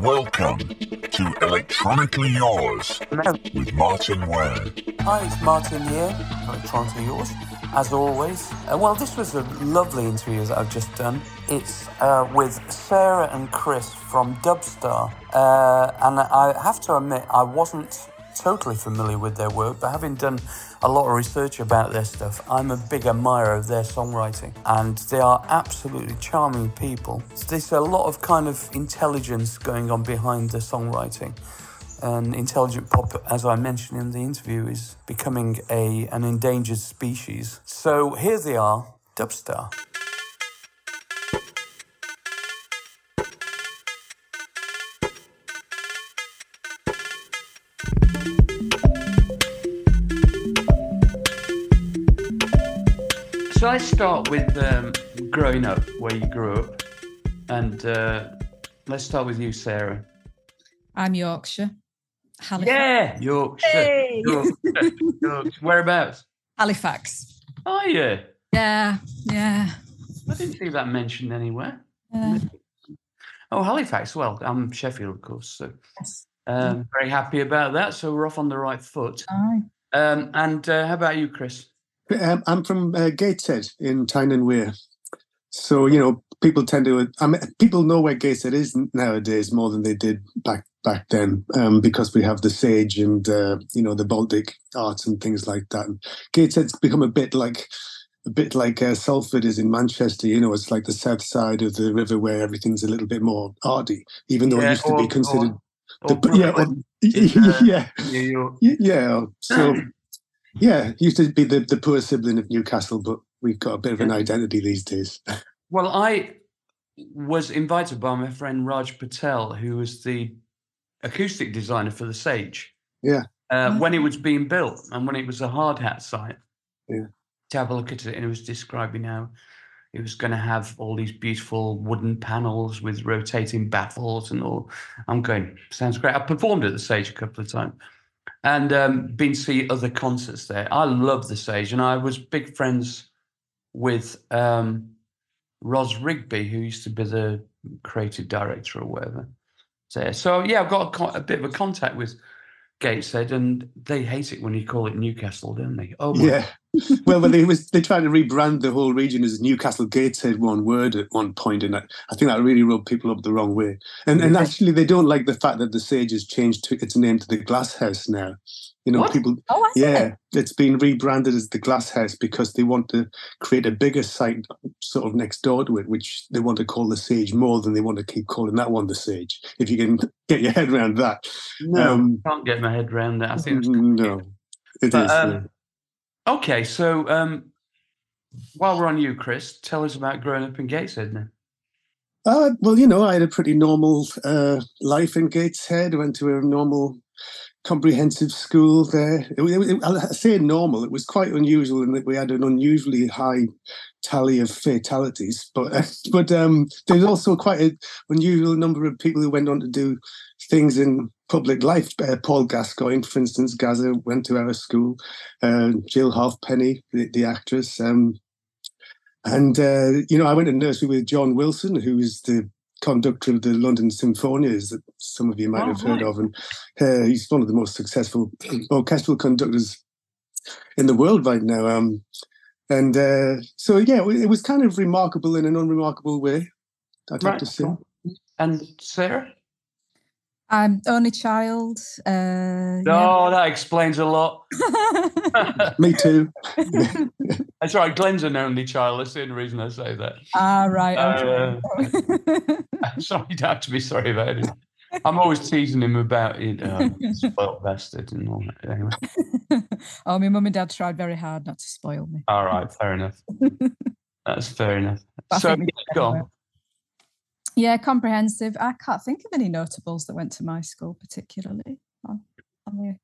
Welcome to Electronically Yours with Martyn Ware. Hi, it's Martyn here, Electronically Yours, as always. Uh, well, this was a lovely interview that I've just done. It's uh, with Sarah and Chris from Dubstar. Uh, and I have to admit, I wasn't totally familiar with their work, but having done a lot of research about their stuff, I'm a big admirer of their songwriting, and they are absolutely charming people. There's a lot of kind of intelligence going on behind the songwriting. And intelligent pop, as I mentioned in the interview, is becoming a an endangered species. So here they are, Dubstar. So let's start with um, growing up, where you grew up, and uh, let's start with you, Sarah. I'm Yorkshire. Halifax. Yeah, Yorkshire. Hey! Yorkshire. Yorkshire. Whereabouts? Halifax. Oh yeah, Yeah, yeah. I didn't see that mentioned anywhere. yeah. Oh, Halifax. Well, I'm Sheffield, of course. So Yes. um, very happy about that. So we're off on the right foot. Aye. Um, and uh, how about you, Chris? Um, I'm from uh, Gateshead in Tyne and Wear. So, you know, people tend to, I mean, people know where Gateshead is nowadays more than they did back back then um, because we have the Sage and, uh, you know, the Baltic arts and things like that. And Gateshead's become a bit like, a bit like uh, Salford is in Manchester, you know, it's like the south side of the river where everything's a little bit more arty, even though Yeah, it used to be considered. or the, yeah, or- uh, yeah, New York. Yeah. So, yeah, used to be the, the poor sibling of Newcastle, but we've got a bit of an identity these days. Well, I was invited by my friend Raj Patel, who was the acoustic designer for the Sage. Yeah. Uh, when it was being built and when it was a hard hat site. Yeah. To have a look at it, and it was describing how it was going to have all these beautiful wooden panels with rotating baffles and all. I'm going, sounds great. I performed at the Sage a couple of times and um, been to see other concerts there. I love the stage, and I was big friends with um, Ros Rigby, who used to be the creative director or whatever. So, so yeah, I've got a, a bit of a contact with Gateshead, and they hate it when you call it Newcastle, don't they? Oh my Yeah. Well, when they was they tried to rebrand the whole region as Newcastle Gateshead one word at one point, and I, I think that really rubbed people up the wrong way. And and actually, they don't like the fact that the Sage has changed to, its name to the Glass House now. You know, What? people. Oh, I see. Yeah, it's been rebranded as the Glass House because they want to create a bigger site sort of next door to it, which they want to call the Sage more than they want to keep calling that one the Sage. If you can get your head around that. No, Um, can't get my head around that. I think no, it is. But, um, yeah. Okay, so um, while we're on you, Chris, tell us about growing up in Gateshead now. Uh, well, you know, I had a pretty normal uh, life in Gateshead. I went to a normal comprehensive school there. It, it, it- I say normal, it was quite unusual in that we had an unusually high tally of fatalities. But but um, there was also quite an unusual number of people who went on to do things in public life. Uh, Paul Gascoigne, for instance, Gazza went to our school. Uh, Jill Halfpenny, the, the actress. Um, and uh, you know, I went to nursery with John Wilson, who is the conductor of the London Symphonias that some of you might Oh, have heard right. of, and uh, he's one of the most successful orchestral conductors in the world right now. Um, and uh, so, yeah, it was kind of remarkable in an unremarkable way. I'd have to say. And Sarah? I'm only child. Uh, Oh, that explains a lot. Me too. That's right. Glenn's an only child. That's the only reason I say that. ah, right. Uh, Okay. I'm sorry, you don't have to be sorry about it. I'm always teasing him about it. Oh, spoiled bastard and all that. Anyway, oh, my mum and dad tried very hard not to spoil me. all right, fair enough. That's fair enough. But So, yeah, go on. Yeah, comprehensive. I can't think of any notables that went to my school particularly. On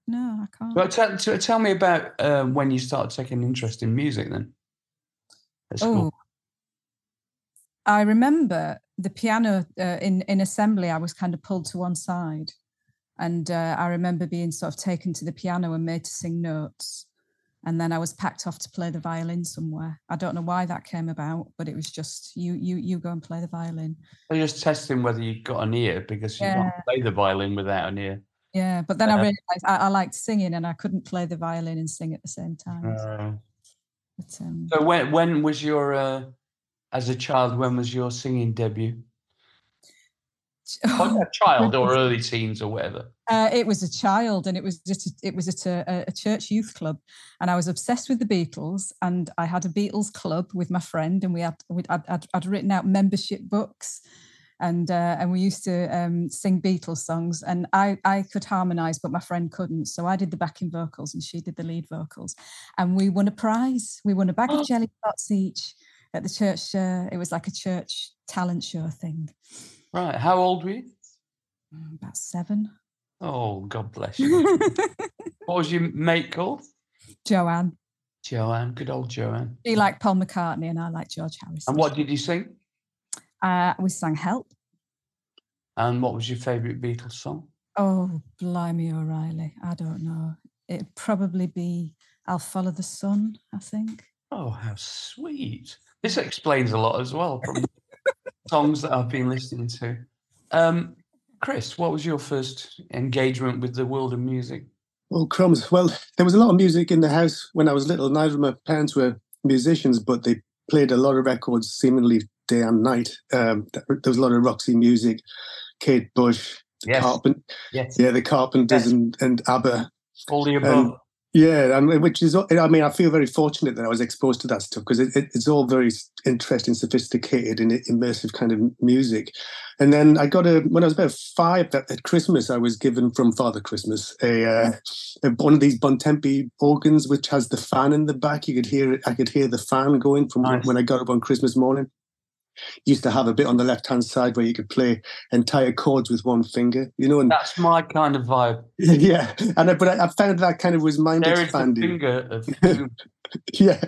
No, I can't. Well, tell, t- tell me about uh, when you started taking interest in music then. At school. Oh, I remember the piano uh, in in assembly. I was kind of pulled to one side, and uh, I remember being sort of taken to the piano and made to sing notes. And then I was packed off to play the violin somewhere. I don't know why that came about, but it was just you you you go and play the violin. They're just testing whether you've got an ear because you Yeah. can't play the violin without an ear. Yeah, but then I Uh, realized I, I liked singing and I couldn't play the violin and sing at the same time. Uh, But, um, so when when was your uh, as a child? When was your singing debut? A child or early teens or whatever. Uh, it was a child, and it was just a, it was at a, a church youth club, and I was obsessed with the Beatles. And I had a Beatles club with my friend, and we had we'd, I'd, I'd, I'd written out membership books, and uh, and we used to um, sing Beatles songs. And I I could harmonise, but my friend couldn't, so I did the backing vocals, and she did the lead vocals, and we won a prize. We won a bag of jelly shots each at the church. Uh, it was like a church talent show thing. Right. How old were you? Mm, About seven. Oh, God bless you. what was your mate called? Joanne. Joanne. Good old Joanne. She liked Paul McCartney and I like George Harrison. And what did you sing? Uh, we sang Help. And what was your favourite Beatles song? Oh, blimey, O'Reilly. I don't know. It'd probably be I'll Follow the Sun, I think. Oh, how sweet. This explains a lot as well from songs that I've been listening to. Um, Chris, what was your first engagement with the world of music? Oh, crumbs. Well, there was a lot of music in the house when I was little. Neither of my parents were musicians, but they played a lot of records seemingly day and night. Um, there was a lot of Roxy music, Kate Bush, the Yes. Carpent, Yes. yeah, the Carpenters Yes. and, and ABBA. All the above. Um, Yeah, and which is, I mean, I feel very fortunate that I was exposed to that stuff because it, it, it's all very interesting, sophisticated, and immersive kind of music. And then I got a when I was about five at, at Christmas, I was given from Father Christmas a, uh, a one of these Bontempi organs which has the fan in the back. You could hear it. I could hear the fan going from Nice. when I got up on Christmas morning. Used to have a bit on the left hand side where you could play entire chords with one finger, you know, and That's my kind of vibe. yeah, and I, but I, I found that kind of was mind There is the expanding. finger of yeah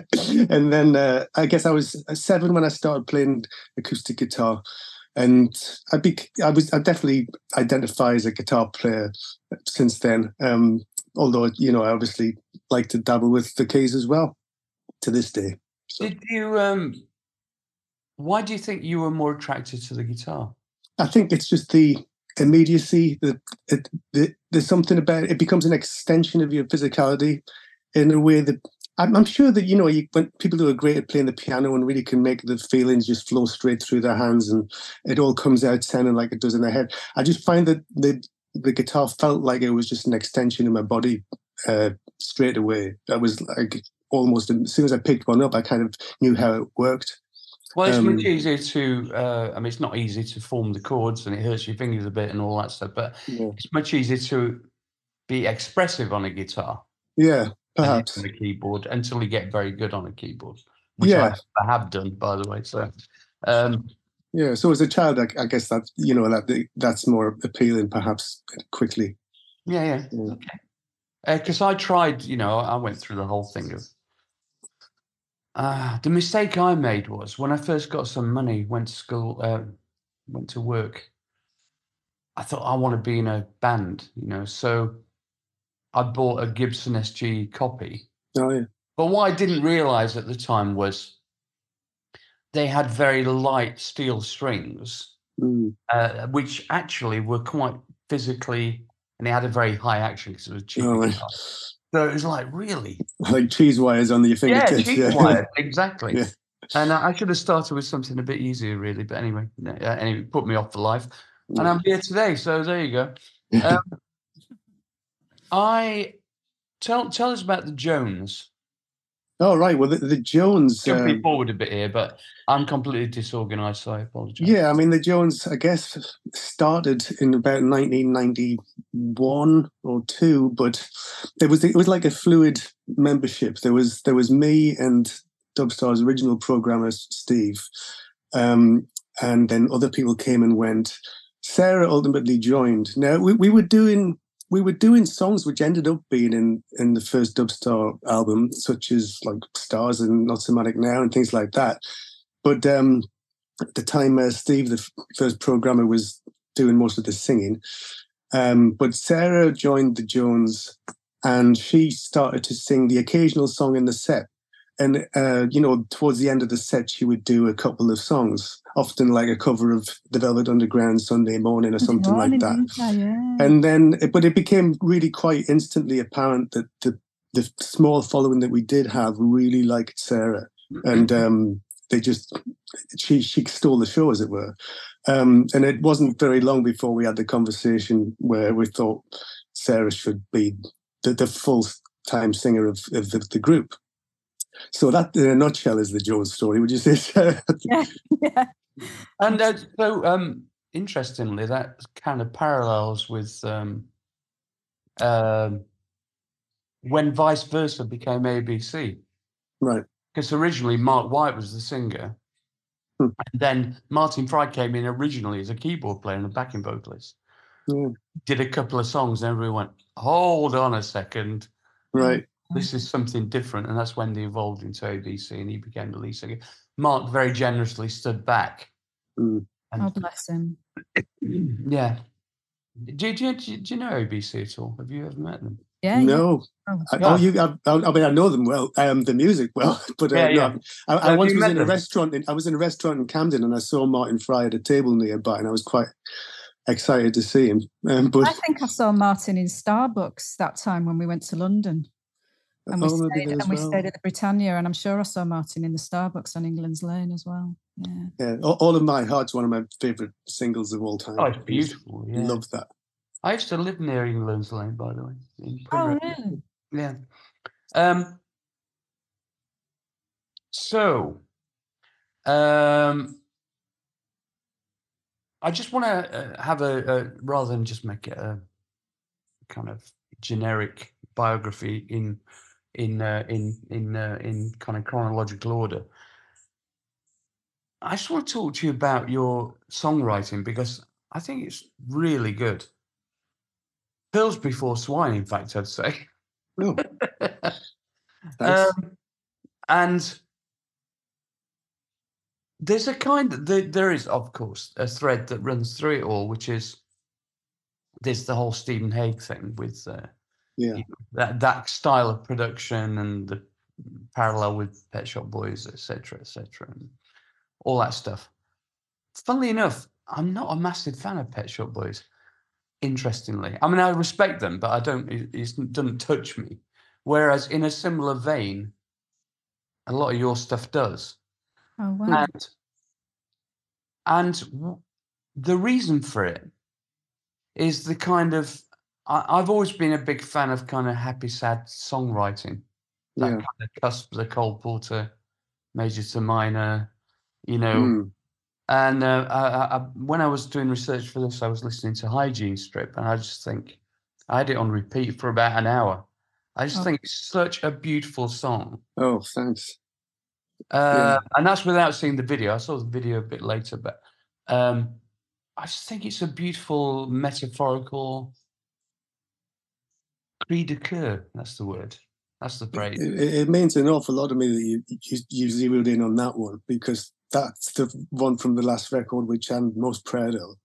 and then uh, i guess i was seven when i started playing acoustic guitar and I'd be i was i definitely identify as a guitar player since then um although you know i obviously like to dabble with the keys as well to this day Did you? Um, why do you think you were more attracted to the guitar? i think it's just the immediacy the, it, the there's something about it becomes an extension of your physicality in a way that I'm, I'm sure that you know you, when people who are great at playing the piano and really can make the feelings just flow straight through their hands and it all comes out sounding like it does in their head. I just find that the the guitar felt like it was just an extension of my body uh, straight away. I was like almost as soon as I picked one up, I kind of knew how it worked. Well, it's Um, much easier to. Uh, I mean, it's not easy to form the chords, and it hurts your fingers a bit, and all that stuff. But Yeah, it's much easier to be expressive on a guitar yeah than perhaps. on a keyboard until you get very good on a keyboard, which Yeah. I, have done, by the way. So, um, Yeah. So as a child, I, I guess that you know that that's more appealing, perhaps quickly. yeah, yeah, Yeah. okay. Because I tried, you know, I went through the whole thing of. Uh, the mistake I made was when I first got some money, went to school, uh, went to work. I thought I want to be in a band, you know, so I bought a Gibson SG copy. Oh yeah. But what I didn't realize at the time was they had very light steel strings, Mm. uh, which actually were quite physically, and they had a very high action because it was cheap. Oh. So it was like, really? Like cheese wires on your fingertips. Yeah, cheap wire, exactly. Yeah. And I I should have started with something a bit easier, really. But anyway, no, uh, anyway, it put me off for life. And I'm here today, so there you go. Um, I tell tell us about the Jones. Oh right. Well, the, the Jones. Jumping um, forward a bit here, but I'm completely disorganized, so I apologize. Yeah, I mean the Jones, I guess, started in about 1991 or two, but there was it was like a fluid membership. There was there was me and Dubstar's original programmer Steve, um, and then other people came and went. Sarah ultimately joined. Now we, we were doing we were doing songs which ended up being in in the first Dubstar album, such as like Stars and Not So Manic Now and things like that. But um, at the time, uh, Steve, the f- first programmer, was doing most of the singing. Um, but Sarah joined the Jones and she started to sing the occasional song in the set. And uh, you know, towards the end of the set, she would do a couple of songs, often like a cover of the Velvet Underground Sunday Morning or something like that. Lisa, yeah. And then, but it became really quite instantly apparent that the the small following that we did have really liked Sarah, and um, they just she she stole the show, as it were. Um, and it wasn't very long before we had the conversation where we thought Sarah should be the, the full time singer of, of the, the group. So that, in a nutshell, is the Jones story. Would you say, Sarah? yeah, yeah. And uh, so, um, interestingly, that kind of parallels with um, um, when Vice Versa became ABC. Right. Because originally Mark White was the singer, Hmm. and then Martin Fry came in originally as a keyboard player and a backing vocalist. Yeah. Did a couple of songs, and everyone went, "Hold on a second, Right. This is something different." And that's when they evolved into ABC, and he became the lead singer. Mark very generously stood back. Mm. Oh, bless him. yeah. Do, you- do, do, do you know ABC at all? Have you ever met them? Yeah. yeah. No. Oh. I, oh, you. I, I mean, I know them well. Um, the music well, but uh, Yeah, no, yeah. I, I once was met in a restaurant. In, I was in a restaurant in Camden, and I saw Martin Fry at a table nearby, and I was quite excited to see him. Um, but I think I saw Martin in Starbucks that time when we went to London. And we, stayed, and as we well. stayed at the Britannia, and I'm sure I saw Martin in the Starbucks on England's Lane as well. Yeah. Yeah, all, all of my heart's one of my favorite singles of all time. Oh, it's I beautiful. Yeah. Love that. I used to live near England's Lane, by the way. Oh, Primrose. really? Yeah. Um. So, um, I just want to uh, have a, a rather than just make it a kind of generic biography in in uh, in in uh, in kind of chronological order. I just want to talk to you about your songwriting because I think it's really good. Pills before swine, in fact, I'd say. Oh. Um, and there's a kind of, there, there is, of course, a thread that runs through it all, which is there's the whole Stephen Hague thing with uh, yeah. that that style of production and the parallel with Pet Shop Boys, etc., etc., and all that stuff. Funnily enough, I'm not a massive fan of Pet Shop Boys. Interestingly, I mean, I respect them, but I don't. It, it doesn't touch me. Whereas, in a similar vein, a lot of your stuff does. Oh, wow. And and the reason for it is the kind of I, I've always been a big fan of kind of happy sad songwriting. That Yeah. kind of cusp, the Cole Porter, major to minor, you know. Mm. And uh, I, I, when I was doing research for this, I was listening to Hygiene Strip, and I just think I had it on repeat for about an hour. I just Oh. think it's such a beautiful song. Oh, thanks. Uh, and that's without seeing the video. I saw the video a bit later, but um, I just think it's a beautiful metaphorical cri de coeur. That's the word. That's the phrase. It, it- it means an awful lot to me that you, you you zeroed in on that one because that's the one from the last record which I'm most proud of.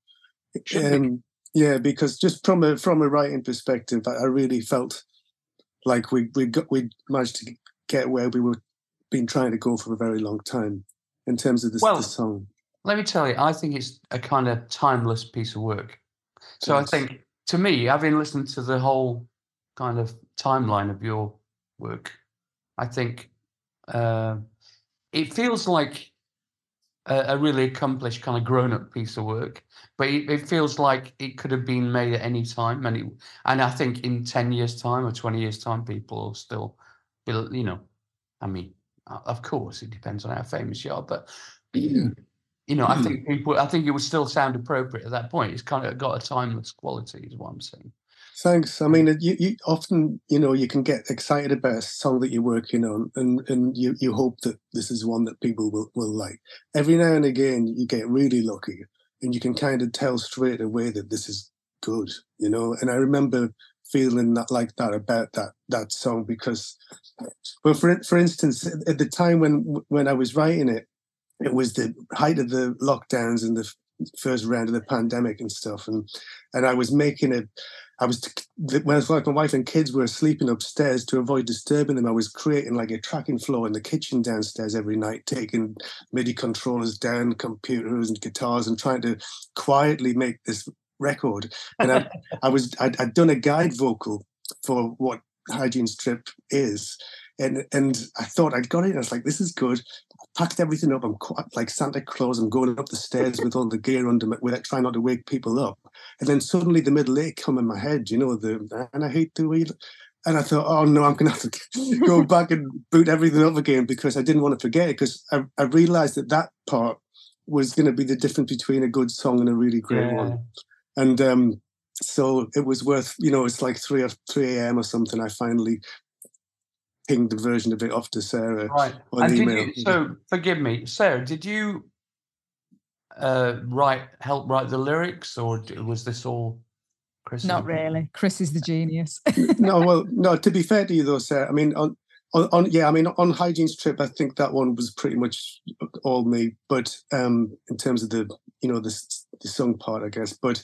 Um, yeah, because just from a from a writing perspective, I, I really felt like we we got we managed to get where we were been trying to go for a very long time in terms of this Well, the song. Let me tell you, I think it's a kind of timeless piece of work. So Thanks. I think, to me, having listened to the whole kind of timeline of your work, I think uh, it feels like a, a really accomplished kind of grown-up piece of work. But it, it feels like it could have been made at any time, and it, and I think in ten years' time or twenty years' time, people will still, be, you know, I mean, of course, it depends on how famous you are, but you know, I think people, I think it would still sound appropriate at that point. It's kind of got a timeless quality, is what I'm saying. Thanks. I mm. mean, you, you often, you know, you can get excited about a song that you're working on, and and you you hope that this is one that people will will like. Every now and again, you get really lucky, and you can kind of tell straight away that this is good, you know. And I remember feeling that like that about that that song because, well, for for instance, at at the time when when I was writing it, it was the height of the lockdowns and the first round of the pandemic and stuff, and and I was making a, I was when I was like my wife and kids were sleeping upstairs to avoid disturbing them. I was creating like a tracking floor in the kitchen downstairs every night, taking MIDI controllers down, computers and guitars, and trying to quietly make this record. And I, I was I'd, I'd done a guide vocal for what hygiene strip is and and I thought I'd got it. I was like, this is good. I packed everything up. I'm quite, like Santa Claus. I'm going up the stairs with all the gear under me, without trying not to wake people up. And then suddenly the middle eight come in my head. You know the and I hate the way. And I thought, oh no, I'm going to have to go back and boot everything up again because I didn't want to forget it. Because I, I realized that that part was going to be the difference between a good song and a really great yeah. one. And um, so it was worth, you know, it's like three or three a.m. or something. I finally pinged the version of it off to Sarah right. and email. You, so forgive me, Sarah, did you uh, write help write the lyrics, or was this all Chris? Not really. Chris is the genius. no, well, no. To be fair to you, though, Sarah, I mean, on, on, on yeah, I mean, on Hygiene Strip, I think that one was pretty much all me. But um, in terms of the, you know, the the song part, I guess, but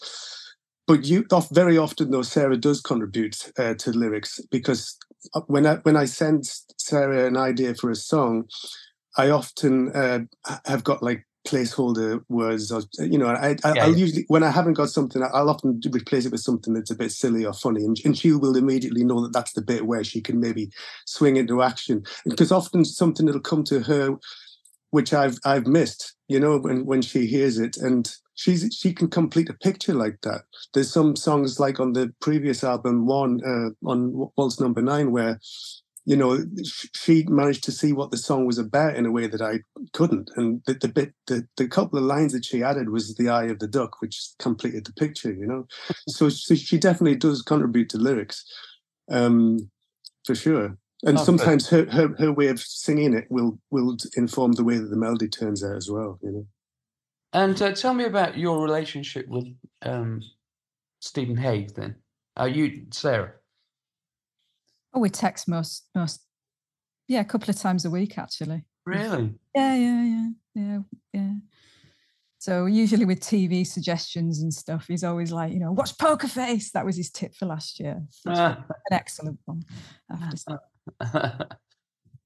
but you very often though sarah does contribute uh, to lyrics because uh, when I when I send Sarah an idea for a song, I often uh, have got like placeholder words or you know I, I will usually when I haven't got something I'll often replace it with something that's a bit silly or funny and, and she will immediately know that that's the bit where she can maybe swing into action because often something that'll come to her which I've I've missed you know when when she hears it and she's she can complete a picture like that. There's some songs like on the previous album, one uh, on Waltz Number Nine, where you know she managed to see what the song was about in a way that I couldn't. And the, the bit, the, the couple of lines that she added was the eye of the duck, which completed the picture. You know, so, so she definitely does contribute to lyrics, um, for sure. And oh, sometimes her, her her way of singing it will will inform the way that the melody turns out as well. You know. And uh, tell me about your relationship with um, Stephen Hague. Then, are you Sarah? Oh, we text most most, yeah, a couple of times a week actually. Really? Yeah, yeah, yeah, yeah, yeah. So usually with TV suggestions and stuff, he's always like, you know, watch Poker Face. That was his tip for last year. an excellent one.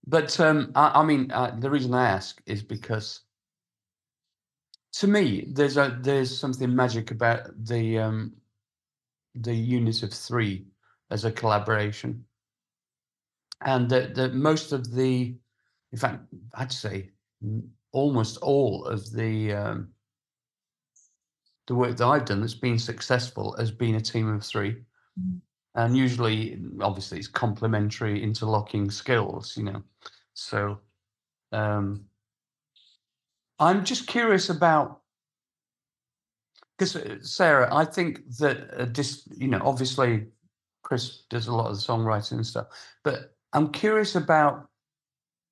but um, I, I mean, uh, the reason I ask is because to me, there's a there's something magic about the um, the unit of three as a collaboration, and that that most of the, in fact, I'd say almost all of the um, the work that I've done that's been successful has been a team of 3 mm-hmm. And usually, obviously, it's complementary, interlocking skills. You know, so. Um, I'm just curious about because uh, Sarah, I think that uh, this, you know, obviously Chris does a lot of the songwriting and stuff, but I'm curious about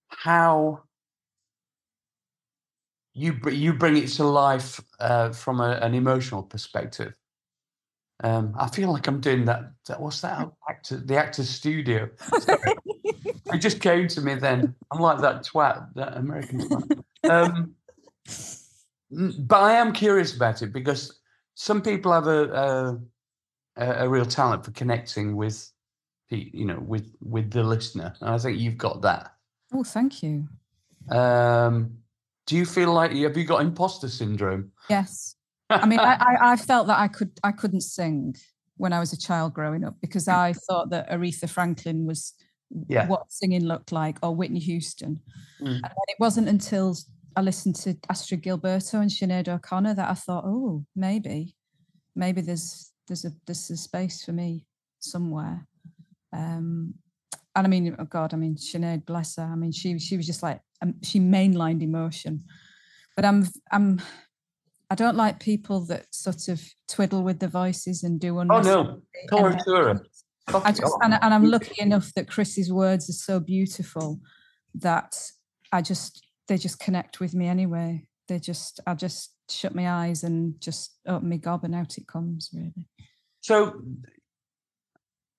how you you bring it to life uh, from a, an emotional perspective. Um, I feel like I'm doing that. What's that? Actor, the actor's studio. it just came to me then. I'm like that twat, that American twat. Um, but I am curious about it because some people have a, a, a real talent for connecting with you know with with the listener and i think you've got that oh thank you um do you feel like you have you got imposter syndrome yes i mean I, I, felt that i could i couldn't sing when i was a child growing up because i thought that aretha franklin was yeah. what singing looked like or whitney houston mm. and it wasn't until I listened to Astrud Gilberto and Sinead O'Connor that I thought, oh, maybe, maybe there's there's a there's a space for me somewhere. Um, and I mean, oh God, I mean, Sinead, bless her. I mean, she she was just like um, she mainlined emotion. But I'm I'm I don't like people that sort of twiddle with the voices and do. Oh no, Tortura. I just and, and I'm lucky enough that Chris's words are so beautiful that I just they just connect with me anyway. They just I just shut my eyes and just open my gob and out it comes really. So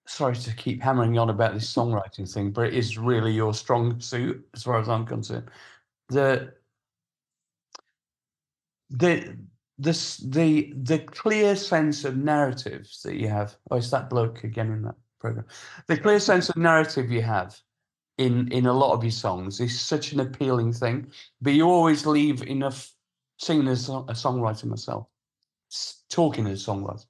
sorry to keep hammering on about this songwriting thing, but it is really your strong suit as far as I'm concerned. The the this the the clear sense of narratives that you have. Oh, it's that bloke again in that program. The clear sense of narrative you have in in a lot of your songs is such an appealing thing. But you always leave enough singing as a songwriter myself, talking as a songwriter.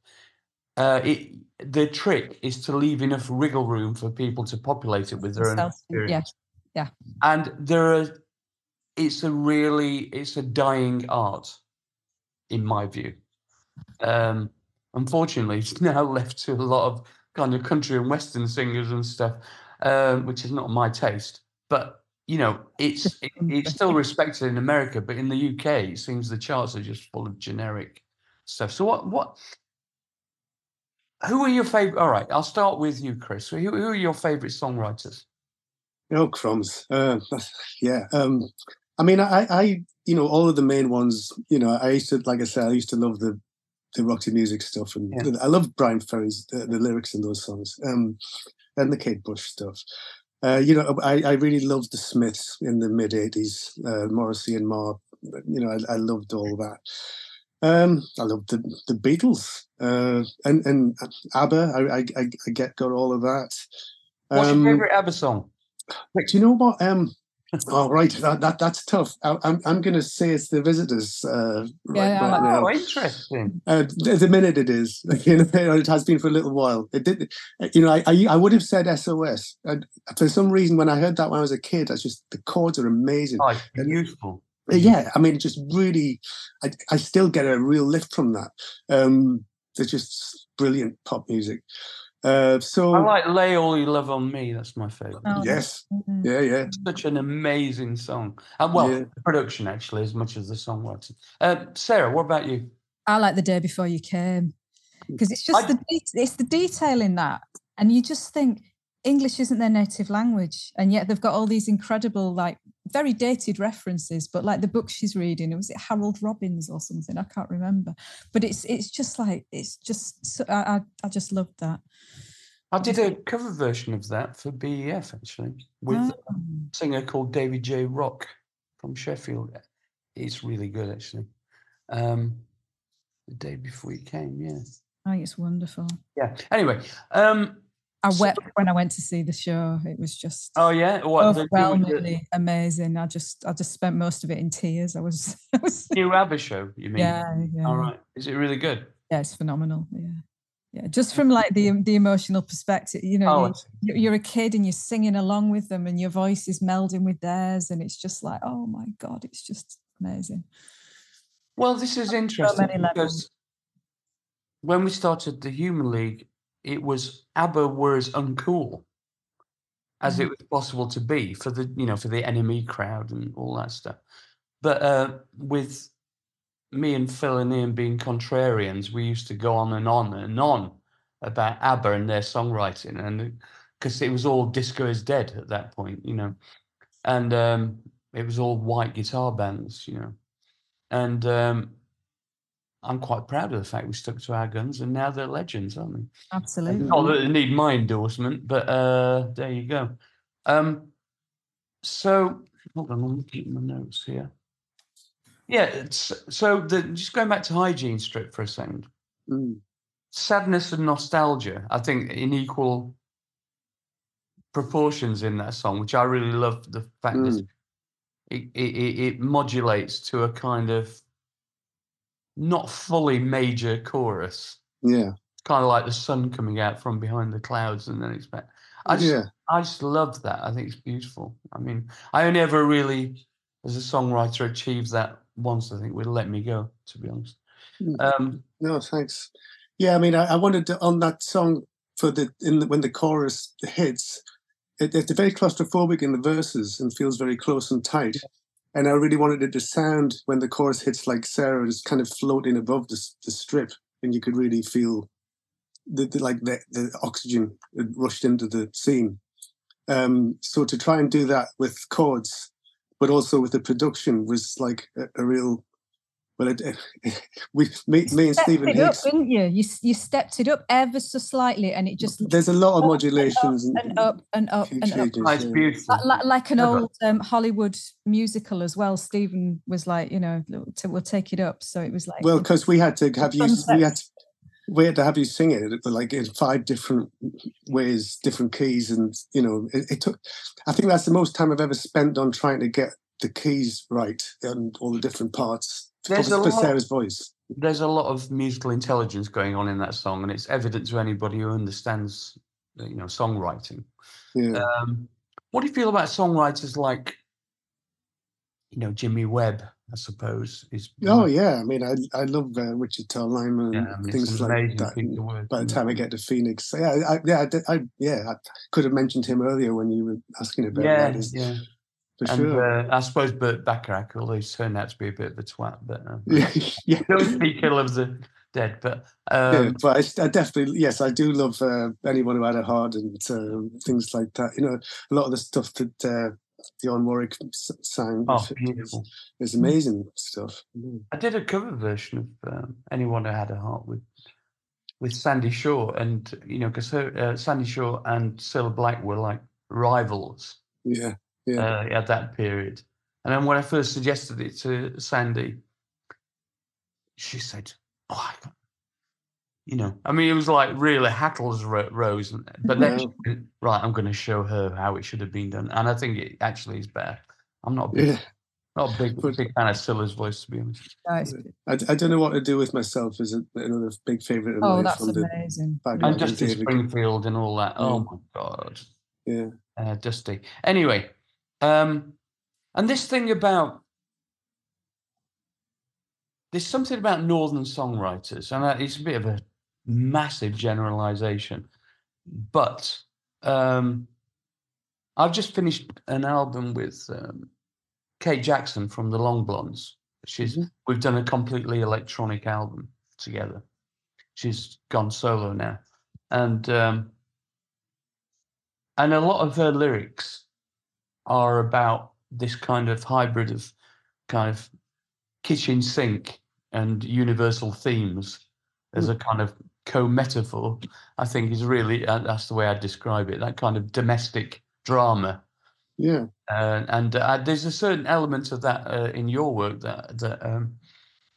Uh, it, the trick is to leave enough wriggle room for people to populate it with their own experience. Yeah, yeah. And there are, it's a really, it's a dying art, in my view. Um, unfortunately, it's now left to a lot of kind of country and western singers and stuff, um, which is not my taste. But you know, it's it, it's still respected in America, but in the UK, it seems the charts are just full of generic stuff. So what what who are your favorite? All right, I'll start with you, Chris. Who, who are your favorite songwriters? Oh, crumbs. Uh, yeah. Um, I mean, I, I, you know, all of the main ones. You know, I used to, like I said, I used to love the the Roxy music stuff, and yeah. I love Bryan Ferry's the, the, lyrics in those songs, um, and the Kate Bush stuff. Uh, you know, I, I really loved the Smiths in the mid '80s, uh, Morrissey and Marr. You know, I, I loved all that. Um, I love the the Beatles uh, and and ABBA. I, I I get got all of that. What's um, your favorite ABBA song? Wait, do you know what? Um, oh right, that, that that's tough. I, am I'm, I'm going to say it's the Visitors. Uh, right, yeah, right now. oh, interesting. Uh, the minute it is, you know, it has been for a little while. It did, you know, I I, I would have said SOS. And for some reason, when I heard that when I was a kid, I just the chords are amazing. Oh, beautiful yeah, I mean, just really, I, I still get a real lift from that. Um, they're just brilliant pop music. Uh, so I like "Lay All Your Love on Me." That's my favorite. Oh, yes, mm-hmm. yeah, yeah. Such an amazing song. And well, yeah. the production actually, as much as the songwriting. Uh, Sarah, what about you? I like "The Day Before You Came" because it's just I, the it's the detail in that, and you just think English isn't their native language, and yet they've got all these incredible, like very dated references. But like the book she's reading, it was it Harold Robbins or something? I can't remember. But it's it's just like it's just I I just loved that. I did a cover version of that for BEF actually with oh. a singer called David J. Roch from Sheffield. It's really good actually. Um, the day before you came, yeah. Oh, it's wonderful. Yeah. Anyway, um, I wept when I went to see the show. It was just oh yeah, what, overwhelmingly amazing. I just I just spent most of it in tears. I was, I was new ABBA show. You mean? Yeah, yeah. All right. Is it really good? Yeah, it's phenomenal. Yeah, yeah. Just from like the the emotional perspective, you know, oh, you, you're a kid and you're singing along with them, and your voice is melding with theirs, and it's just like, oh my god, it's just amazing. Well, this is interesting so because when we started the Human League, it was ABBA were as uncool as mm. it was possible to be for the you know for the NME crowd and all that stuff. But uh, with me and Phil and Ian being contrarians, we used to go on and on and on about ABBA and their songwriting, and because it was all disco is dead at that point, you know, and um, it was all white guitar bands, you know, and um, I'm quite proud of the fact we stuck to our guns, and now they're legends, aren't they? Absolutely. Not that they need my endorsement, but uh, there you go. Um, so hold on, I'm looking at my notes here. Yeah, so the, just going back to hygiene strip for a second. Mm. Sadness and nostalgia, I think, in equal proportions in that song, which I really love. The fact mm. that it, it, it modulates to a kind of not fully major chorus. Yeah. Kind of like the sun coming out from behind the clouds and then it's back. I just, yeah. I just love that. I think it's beautiful. I mean, I only ever really, as a songwriter, achieved that once. I think with "Let Me Go," to be honest. Hmm. Um, no, thanks. Yeah, I mean, I, I wanted to on that song for the in the, when the chorus hits. It, it's very claustrophobic in the verses and feels very close and tight and I really wanted it to sound when the chorus hits like Sarah is kind of floating above the, the strip, and you could really feel the, the like the, the oxygen rushed into the scene. Um, so to try and do that with chords, but also with the production was like a, a real well, it, we, me, me and Stephen it up, didn't you? You you stepped it up ever so slightly, and it just There's a lot of modulations and, and up and up and up. changes, Oh, it's yeah. beautiful. Like, like, like an old um, Hollywood musical as well. Stephen was like, you know, to, we'll take it up. So it was like, Well, because we had to have you, we had to, we had to have you sing it like in five different ways, different keys, and you know, it, it took. I think that's the most time I've ever spent on trying to get the keys right and all the different parts for, There's a lot-. There's a lot of musical intelligence going on in that song, and it's evident to anybody who understands, you know, songwriting. Yeah, Um, what do you feel about songwriters like, you know, Jimmy Webb? I suppose is. oh yeah. I mean, I I love uh, Lineman yeah, and I mean, things like that. By the time I get to Phoenix, yeah, I, yeah, I, I, yeah, I could have mentioned him earlier when you were asking about yeah, that. Is, yeah. For And sure. uh, I suppose Burt Bacharach, although he's turned out to be a bit of a twat, but uh, yeah, yeah. don't speak ill of the dead. But yeah, um, but I, I definitely, yes, I do love uh, anyone who had a heart and uh, things like that. You know, a lot of the stuff that uh, Dionne Warwick sang oh, is- beautiful. is amazing stuff. Mm. I did a cover version of um, "Anyone Who Had a Heart" with with Sandie Shaw, and you know, because uh, Sandie Shaw and Cilla Black were like rivals Yeah, yeah, uh, at that period. And then when I first suggested it to Sandie, she said, "Oh, I can't-" you know, I mean, it was like really hackles ro- rose." and- But then, Yeah. she said, right, I'm going to show her how it should have been done, and I think it actually is better. I'm not big, yeah. not a big, But- big fan of Cilla's voice, to be honest. no, I, I don't know what to do with myself is another big favorite of oh, mine that's from the amazing. And Robin Justin David. Springfield and all that. Oh my god, Yeah, uh, Dusty. Anyway, um, and this thing about there's something about northern songwriters, and uh, it's a bit of a massive generalization, but um, I've just finished an album with um, Kate Jackson from the Long Blondes. She's Mhm. we've done a completely electronic album together. She's gone solo now, and um, and a lot of her lyrics are about this kind of hybrid of kind of kitchen sink and universal themes as a kind of co-metaphor i think is really uh, that's the way i describe it that kind of domestic drama yeah. uh, and uh, there's a certain element of that uh, in your work that that um,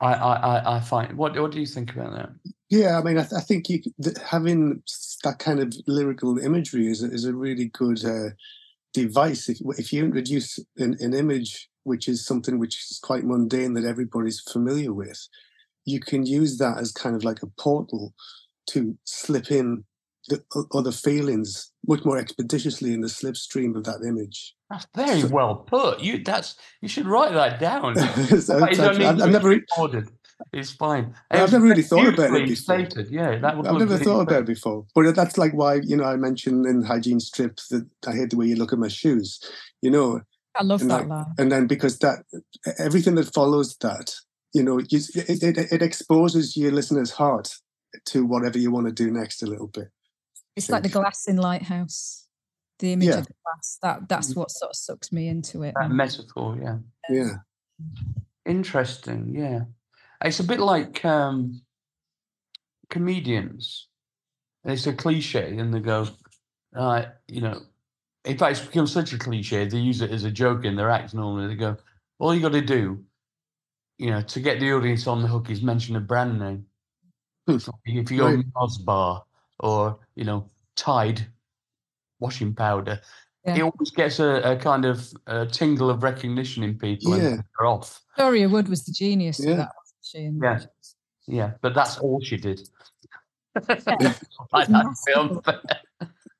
I, I I- find. What what do you think about that? Yeah, I mean, I, th- I think you, having that kind of lyrical imagery is a, is a really good uh, device. If, if you introduce an, an image which is something which is quite mundane that everybody's familiar with, you can use that as kind of like a portal to slip in the other feelings much more expeditiously in the slipstream of that image. That's very So- well put. You that's you should write that down. So But it's you don't like- need I've, I've never, recorded. It's fine. I've never really thought about it beautifully before. stated. Yeah, that would I've never really thought about it before, but that's like why you know I mentioned in hygiene strips that I hate the way you look at my shoes, you know, I love And that like- line. and then because that everything that follows that, you know, you, it, it it exposes your listener's heart to whatever you want to do next a little bit. It's like the glass in Lighthouse. The image Yeah. of the glass. That that's what sort of sucks me into it. That metaphor, yeah. Yeah, Interesting, yeah. It's a bit like um, comedians. It's a cliche, and they go, uh, you know, in fact, it's become such a cliche, they use it as a joke in their acts normally. They go, all you got to do, you know, to get the audience on the hook is mention a brand name. Hmm. So if you go Right. Mars Bar or, you know, Tide washing powder, it always gets a, a kind of a tingle of recognition in people Yeah. and they're off. Victoria Wood was the genius Yeah. That, she? Yeah. Yeah, but that's all she did. I, It's I feel masterful. unfair.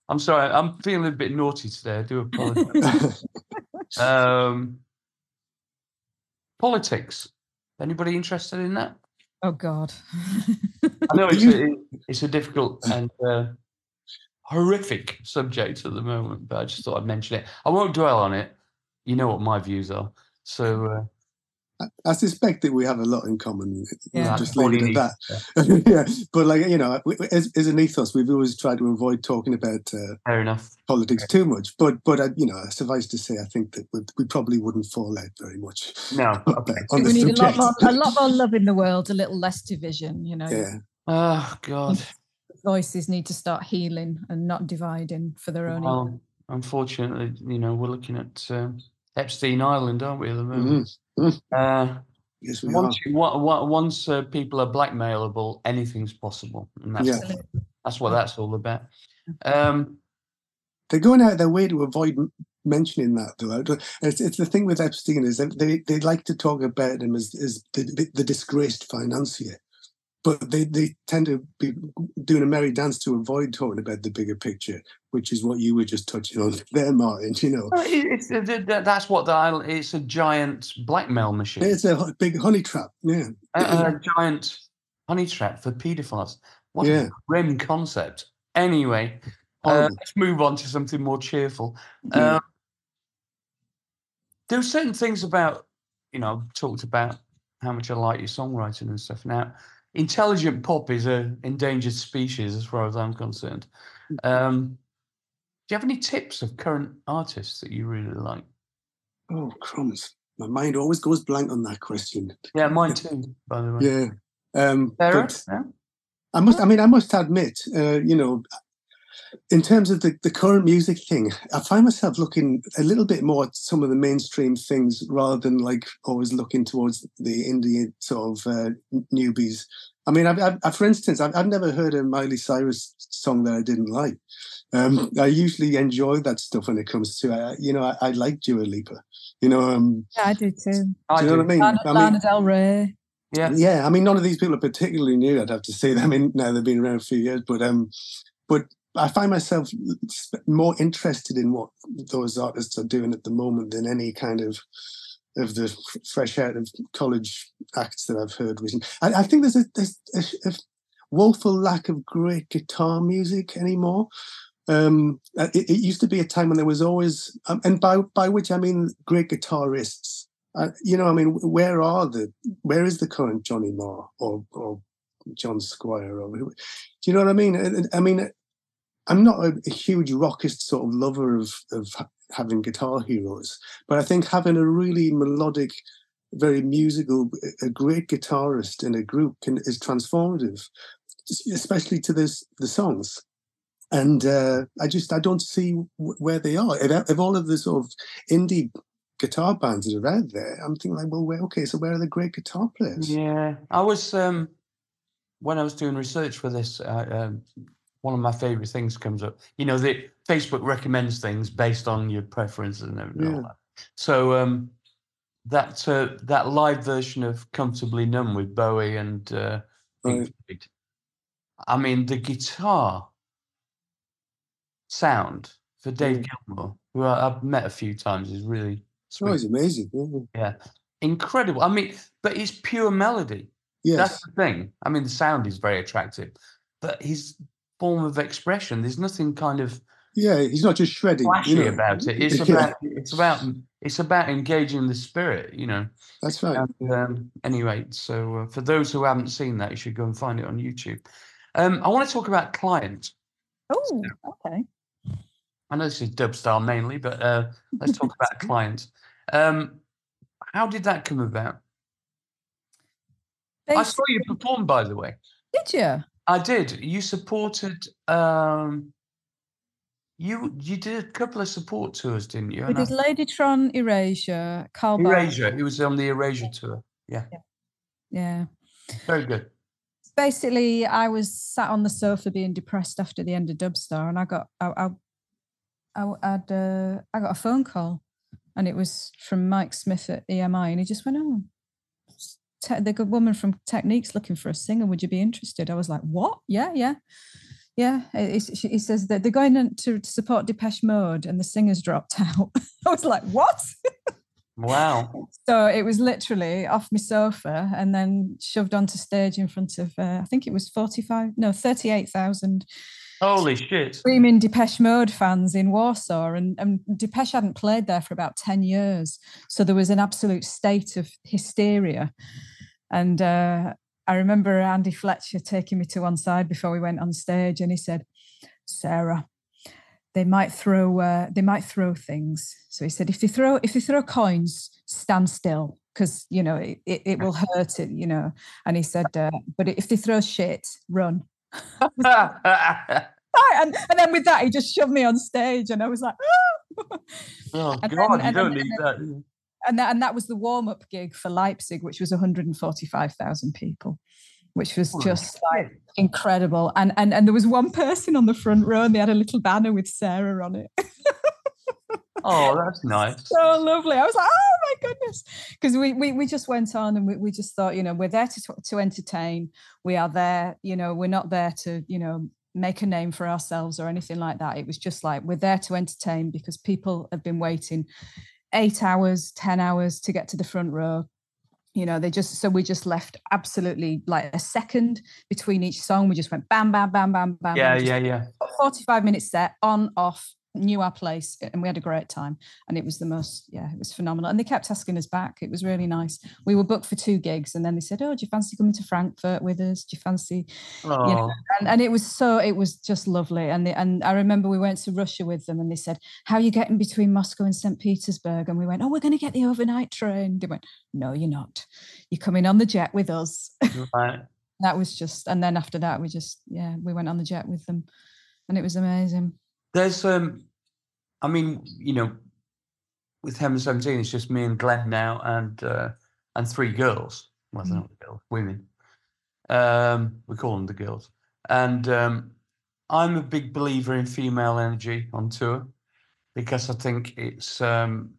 I'm sorry, I'm feeling a bit naughty today. I do apologize. um, politics. Anybody interested in that? Oh God. I know it's a, it's a difficult and uh, horrific subject at the moment, but I just thought I'd mention it. I won't dwell on it. You know what my views are. So, uh, I, I suspect that we have a lot in common. We'll just leave it at that. yeah, but like you know, as, as an ethos, we've always tried to avoid talking about uh, Fair enough. politics too much. But but uh, you know, suffice to say, I think that we, we probably wouldn't fall out very much. No. Okay. on we the need a lot subject. more, a lot more love in the world, a little less division. You know, yeah, Oh God. voices need to start healing and not dividing for their own. Well, unfortunately, you know, we're looking at um, Epstein Island, aren't we, at the moment? Mhm. Uh, yes, we once are. you, wa- wa- once uh, people are blackmailable, anything's possible, and that's Yeah. that's what that's all about. Um, They're going out of their way to avoid mentioning that, though. It's, it's the thing with Epstein is that they, they like to talk about him as, as the, the, the disgraced financier, but they, they tend to be doing a merry dance to avoid talking about the bigger picture, which is what you were just touching on there, Martyn. You know, well, it's, th- that's what the it's a giant blackmail machine, it's a big honey trap. Yeah, a, a giant honey trap for paedophiles. What Yeah. a grim concept. Anyway, uh, let's move on to something more cheerful. Um, there are certain things about, you know, I've talked about how much I like your songwriting and stuff. Now, intelligent pop is a endangered species as far as I'm concerned. Um, do you have any tips of current artists that you really like? oh, crumbs. My mind always goes blank on that question. Yeah, mine too, by the way. Yeah. Um, Sarah? but- Yeah? I must. I mean, I must admit, uh, you know, in terms of the, the current music thing, I find myself looking a little bit more at some of the mainstream things rather than like always looking towards the indie sort of uh, newbies. I mean, I've, I've, I've- for instance, I've, I've never heard a Miley Cyrus song that I didn't like. Um, I usually enjoy that stuff when it comes to, uh, you know, I, I like Dua Lipa. You know, um, Yeah, I do too. I do you know do. what I mean? Lana, I mean, Lana Del Rey. Yeah. yeah, I mean, none of these people are particularly new. I'd have to say. I mean, now they've been around a few years, but um, but I find myself more interested in what those artists are doing at the moment than any kind of of the fresh out of college acts that I've heard recently. I, I think there's a there's a, a woeful lack of great guitar music anymore. Um, uh, it, it used to be a time when there was always, um, and by by which I mean great guitarists. Uh, you know, I mean, where are the where is the current Johnny Marr or or John Squire or do you know what I mean? I mean, I'm not a, a huge rockist sort of lover of of having guitar heroes, but I think having a really melodic, very musical, a great guitarist in a group can is transformative, especially to this the songs. And uh, I just I don't see where they are. If, if all of the sort of indie guitar bands that are out there, I'm thinking like, well, where, okay, so where are the great guitar players? Yeah, I was um when I was doing research for this. Uh, um, one of my favorite things comes up. You know, the Facebook recommends things based on your preferences and everything. all Yeah. that. So um, that uh, that live version of "Comfortably Numb" with Bowie and uh, Right. I mean, the guitar sound for Dave Mm. Gilmour, who I, I've met a few times, is really Oh, sweet. it's amazing. Yeah. Yeah, incredible. I mean, but it's pure melody. Yes. That's the thing. I mean, the sound is very attractive, but his form of expression, there's nothing kind of yeah, he's not just shredding. flashy you know. about it. It's Yeah. about it's about it's about engaging the spirit, you know. That's right. And, um, anyway, so uh, for those who haven't seen that, you should go and find it on YouTube. Um, I want to talk about client. Oh, okay. I know this is Dubstar mainly, but uh, let's talk about client. Um, how did that come about? I saw you perform, by the way. Did you? I did. You supported. Um, you you did a couple of support tours, didn't you? We And I- did Ladytron, Erasure, Carl Erasure. He was on the Erasure tour. Yeah. Yeah. Very good. Basically, I was sat on the sofa being depressed after the end of Dubstar, and I got I I, I I'd, uh, I got a phone call, and it was from Mike Smith at EMI, and he just went, "Oh, te- the good woman from Techniques looking for a singer. Would you be interested?" I was like, "What? Yeah, yeah." Yeah, he says that they're going to to support Depeche Mode, and the singer's dropped out. I was like, "What?" Wow. So it was literally off my sofa and then shoved onto stage in front of, uh, I think it was 45, no, 38,000 Holy shit! screaming Depeche Mode fans in Warsaw, and, and Depeche hadn't played there for about ten years, so there was an absolute state of hysteria. And uh, I remember Andy Fletcher taking me to one side before we went on stage, and he said, "Sarah, they might throw uh, they might throw things." So he said, "If they throw if they throw coins, stand still." Because you know it, it, it will hurt it, you know. And he said, uh, "But if they throw shit, run." And, and then with that, he just shoved me on stage, and I was like, "Ah!" oh God, then- you don't then- need that. And that and that was the warm up gig for Leipzig, which was 145,000 people, which was just like incredible. And and and there was one person on the front row, and they had a little banner with Sarah on it. Oh, that's nice. so lovely. I was like, oh my goodness, because we, we we just went on and we, we just thought, you know, we're there to to entertain. We are there, you know, we're not there to, you know, make a name for ourselves or anything like that. It was just like we're there to entertain because people have been waiting eight hours, ten hours to get to the front row. You know, they just so we just left absolutely like a second between each song. We just went bam, bam, bam, bam, bam. Yeah, bam, yeah, yeah. 45 minutes set on off knew our place and we had a great time and it was the most yeah it was phenomenal. And they kept asking us back. It was really nice. We were booked for two gigs and then they said oh do you fancy coming to frankfurt with us? Do you fancy Oh, and, and it was so it was just lovely. And they, and i remember we went to russia with them and they said how are you getting between moscow and st petersburg? And we went oh we're going to get the overnight train. They went no you're not. You're coming on the jet with us. Right. that was just and then after that we just yeah we went on the jet with them and it was amazing There's um, I mean, you know, with Heaven Seventeen, it's just me and Glenn now, and uh, and three girls. Well, they're Mm. not girls, women. Um, we call them the girls, and um, I'm a big believer in female energy on tour because I think it's um,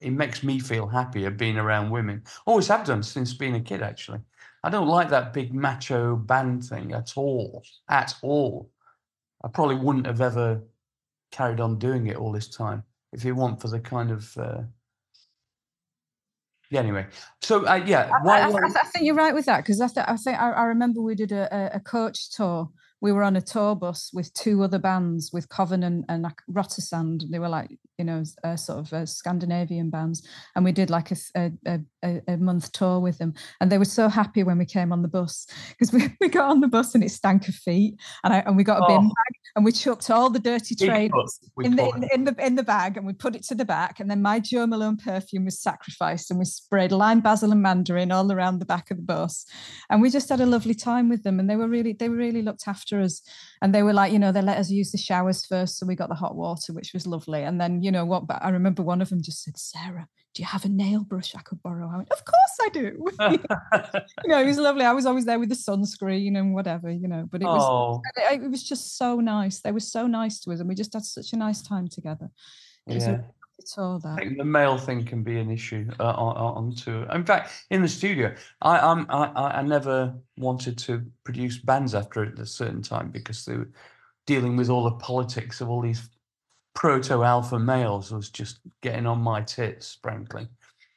it makes me feel happier being around women. Always have done since being a kid, actually. I don't like that big macho band thing at all, at all. I probably wouldn't have ever carried on doing it all this time if it weren't for the kind of. Uh... Yeah. Anyway, so uh, yeah, I, I, I, I think you're right with that because I, th- I think I, remember we did a, a coach tour. We were on a tour bus with two other bands, with Covenant and like Rotterdam. They were like you know uh, sort of uh, Scandinavian bands, and we did like a, a, a, a month tour with them. And they were so happy when we came on the bus because we, we got on the bus and it stank of feet, and I, and we got a bin Oh. bag and we chucked all the dirty trainers in the, in, in the in the bag and we put it to the back and then my Jo Malone perfume was sacrificed and we sprayed lime basil and mandarin all around the back of the bus and we just had a lovely time with them and they were really they really looked after us. And they were like you know they let us use the showers first so we got the hot water which was lovely. And then you know what but I remember one of them just said Sarah do you have a nail brush I could borrow? I went of course I do. You know it was lovely. I was always there with the sunscreen and whatever you know but it was oh, it, was just so nice. They were so nice to us, and we just had such a nice time together. It was a yeah. lovely tour I think the male thing can be an issue uh, on, on tour. In fact, in the studio, I I'm, I I never wanted to produce bands after a certain time because they were dealing with all the politics of all these proto alpha males was just getting on my tits, frankly.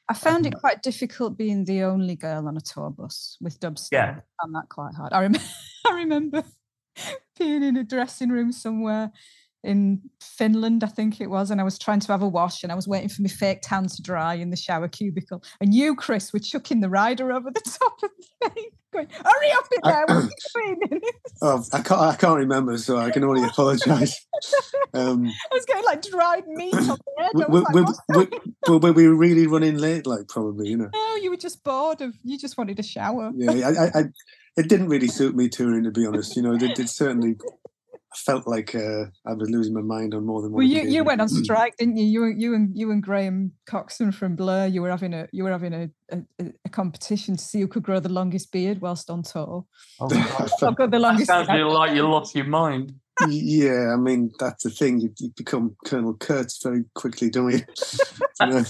I found it quite difficult being the only girl on a tour bus with Dubstar. Yeah. I found that quite hard. I remember, I remember being in a dressing room somewhere in Finland, I think it was, and I was trying to have a wash and I was waiting for my fake tan to dry in the shower cubicle. And you, Chris, were chucking the rider over the top of the thing, going, hurry up in there, what are you doing? Oh, I can't. I can't remember, so I can only apologise. Um, I was getting like dried meat on the head. we, I like, we, "What's we, we, we were really running late, like probably, you know. No, you were just bored of. You just wanted a shower. Yeah, I, I, I, it didn't really suit me touring, to be honest. You know, it, it certainly felt like uh, I was losing my mind on more than one. Well, you, you went on strike, didn't you? You and you and you and Graham Coxon from Blur. You were having a you were having a, a, a- a competition to see who could grow the longest beard whilst on tour. Oh, God. I Or felt- got the that longest. sounds beard. like you lost your mind. yeah, I mean that's the thing. You, you become Colonel Kurtz very quickly, don't you? You know?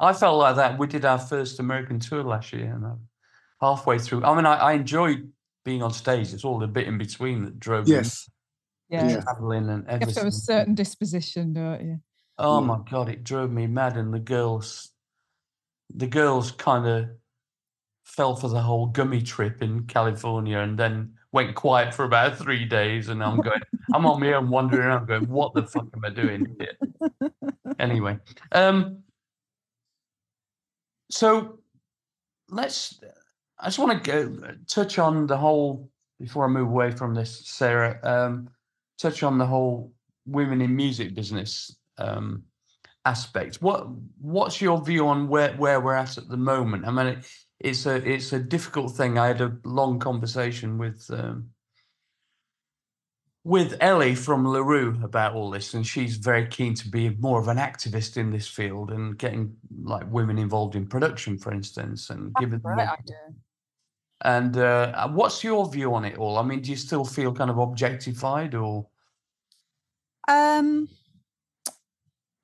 I felt like that. We did our first American tour last year, and I'm halfway through. I mean, I, I enjoyed being on stage. It's all the bit in between that drove me Yes. Yeah, Yeah. traveling and everything. you have to have a certain disposition, don't you? Oh Yeah. my god, it drove me mad, and the girls, the girls kind of fell for the whole gummy trip in California, and then went quiet for about three days, and I'm going, I'm on my own wandering around, going, what the fuck am I doing here? anyway, um, so let's. I just want to go touch on the whole before I move away from this, Sarah. Um, touch on the whole women in music business um, aspect. What What's your view on where where we're at at the moment? I mean, it, it's a it's a difficult thing. I had a long conversation with um, with Ellie from La Roux about all this, and she's very keen to be more of an activist in this field and getting like women involved in production, for instance, and That's giving them. idea. And uh, what's your view on it all? I mean, do you still feel kind of objectified, or Um,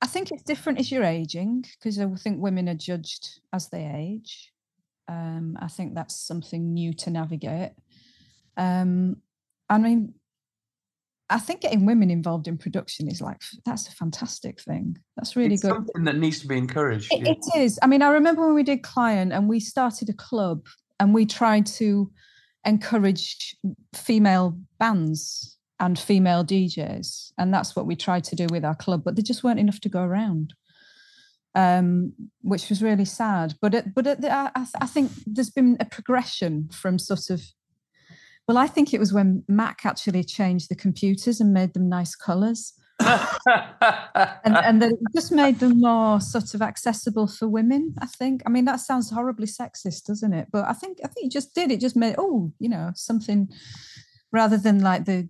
I think it's different as you're aging because I think women are judged as they age. Um, I think that's something new to navigate. Um, I mean, I think getting women involved in production is like that's a fantastic thing. That's really it's good. something that needs to be encouraged? It, yeah. it is. I mean, I remember when we did client and we started a club and we tried to encourage female bands and female DJs, and that's what we tried to do with our club. But there just weren't enough to go around, um, which was really sad. But it, but it, I I think there's been a progression from sort of. Well, I think it was when Mac actually changed the computers and made them nice colours and and that it just made them more sort of accessible for women i think. I mean that sounds horribly sexist doesn't it? But i think i think it just did. It just made oh you know something rather than like the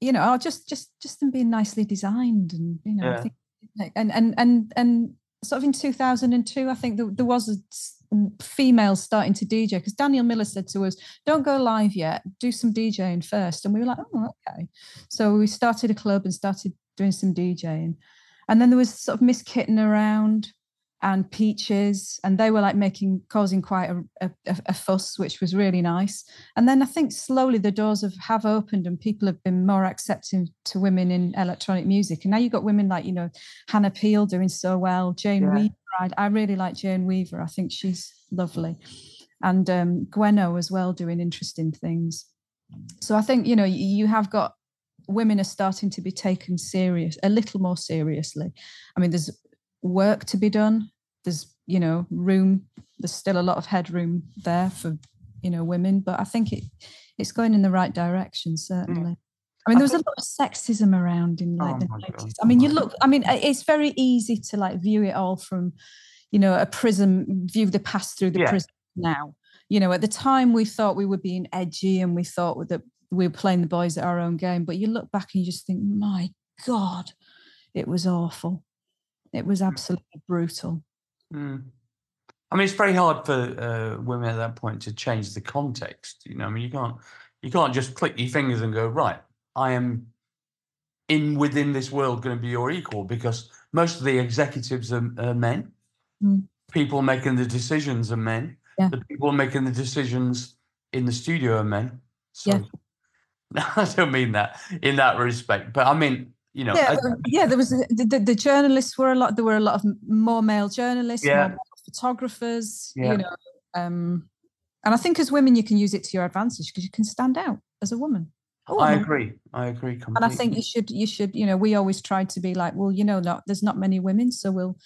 you know oh, just just just them being nicely designed and you know Yeah. I think, and and and and sort of in 2002 i think there, there was a females starting to dj because daniel miller said to us don't go live yet. Do some djing first. And we were like oh okay. So we started a club and started doing some DJing. And then there was sort of Miss Kittin around and Peaches, and they were like making, causing quite a, a, a- fuss, which was really nice. And then I think slowly the doors have, have opened and people have been more accepting to women in electronic music. And now you've got women like, you know, Hannah Peel doing so well, Jane Yeah. Weaver. I, I really like Jane Weaver. I think she's lovely. And um, Gwenno as well doing interesting things. So I think, you know, you have got women are starting to be taken serious a little more seriously. I mean there's work to be done. There's you know room there's still a lot of headroom there for you know women but i think it it's going in the right direction mm. certainly. I mean there was a lot of sexism around in like Oh the my God, 90s i mean you look i mean it's very easy to like view it all from you know a prism view the past through the Yeah. prism now. You know at the time we thought we were being edgy and we thought that we were playing the boys at our own game but you look back and you just think my god it was awful it was absolutely brutal Mm. I mean, it's very hard for uh, women at that point to change the context. You know, I mean, you can't you can't just click your fingers and go right. I am in within this world going to be your equal because most of the executives are, are men. Mm. People making the decisions are men. Yeah. The people making the decisions in the studio are men. So, Yeah. I don't mean that in that respect, but I mean, you know, yeah, I- uh, yeah. There was the, the, journalists were a lot. There were a lot of more male journalists, Yeah. male photographers. Yeah. You know, um, and I think as women you can use it to your advantage because you can stand out as a woman. Oh, I agree. I agree completely. And I think you should. You should. You know, we always try to be like, well, you know, not there's not many women, so we'll,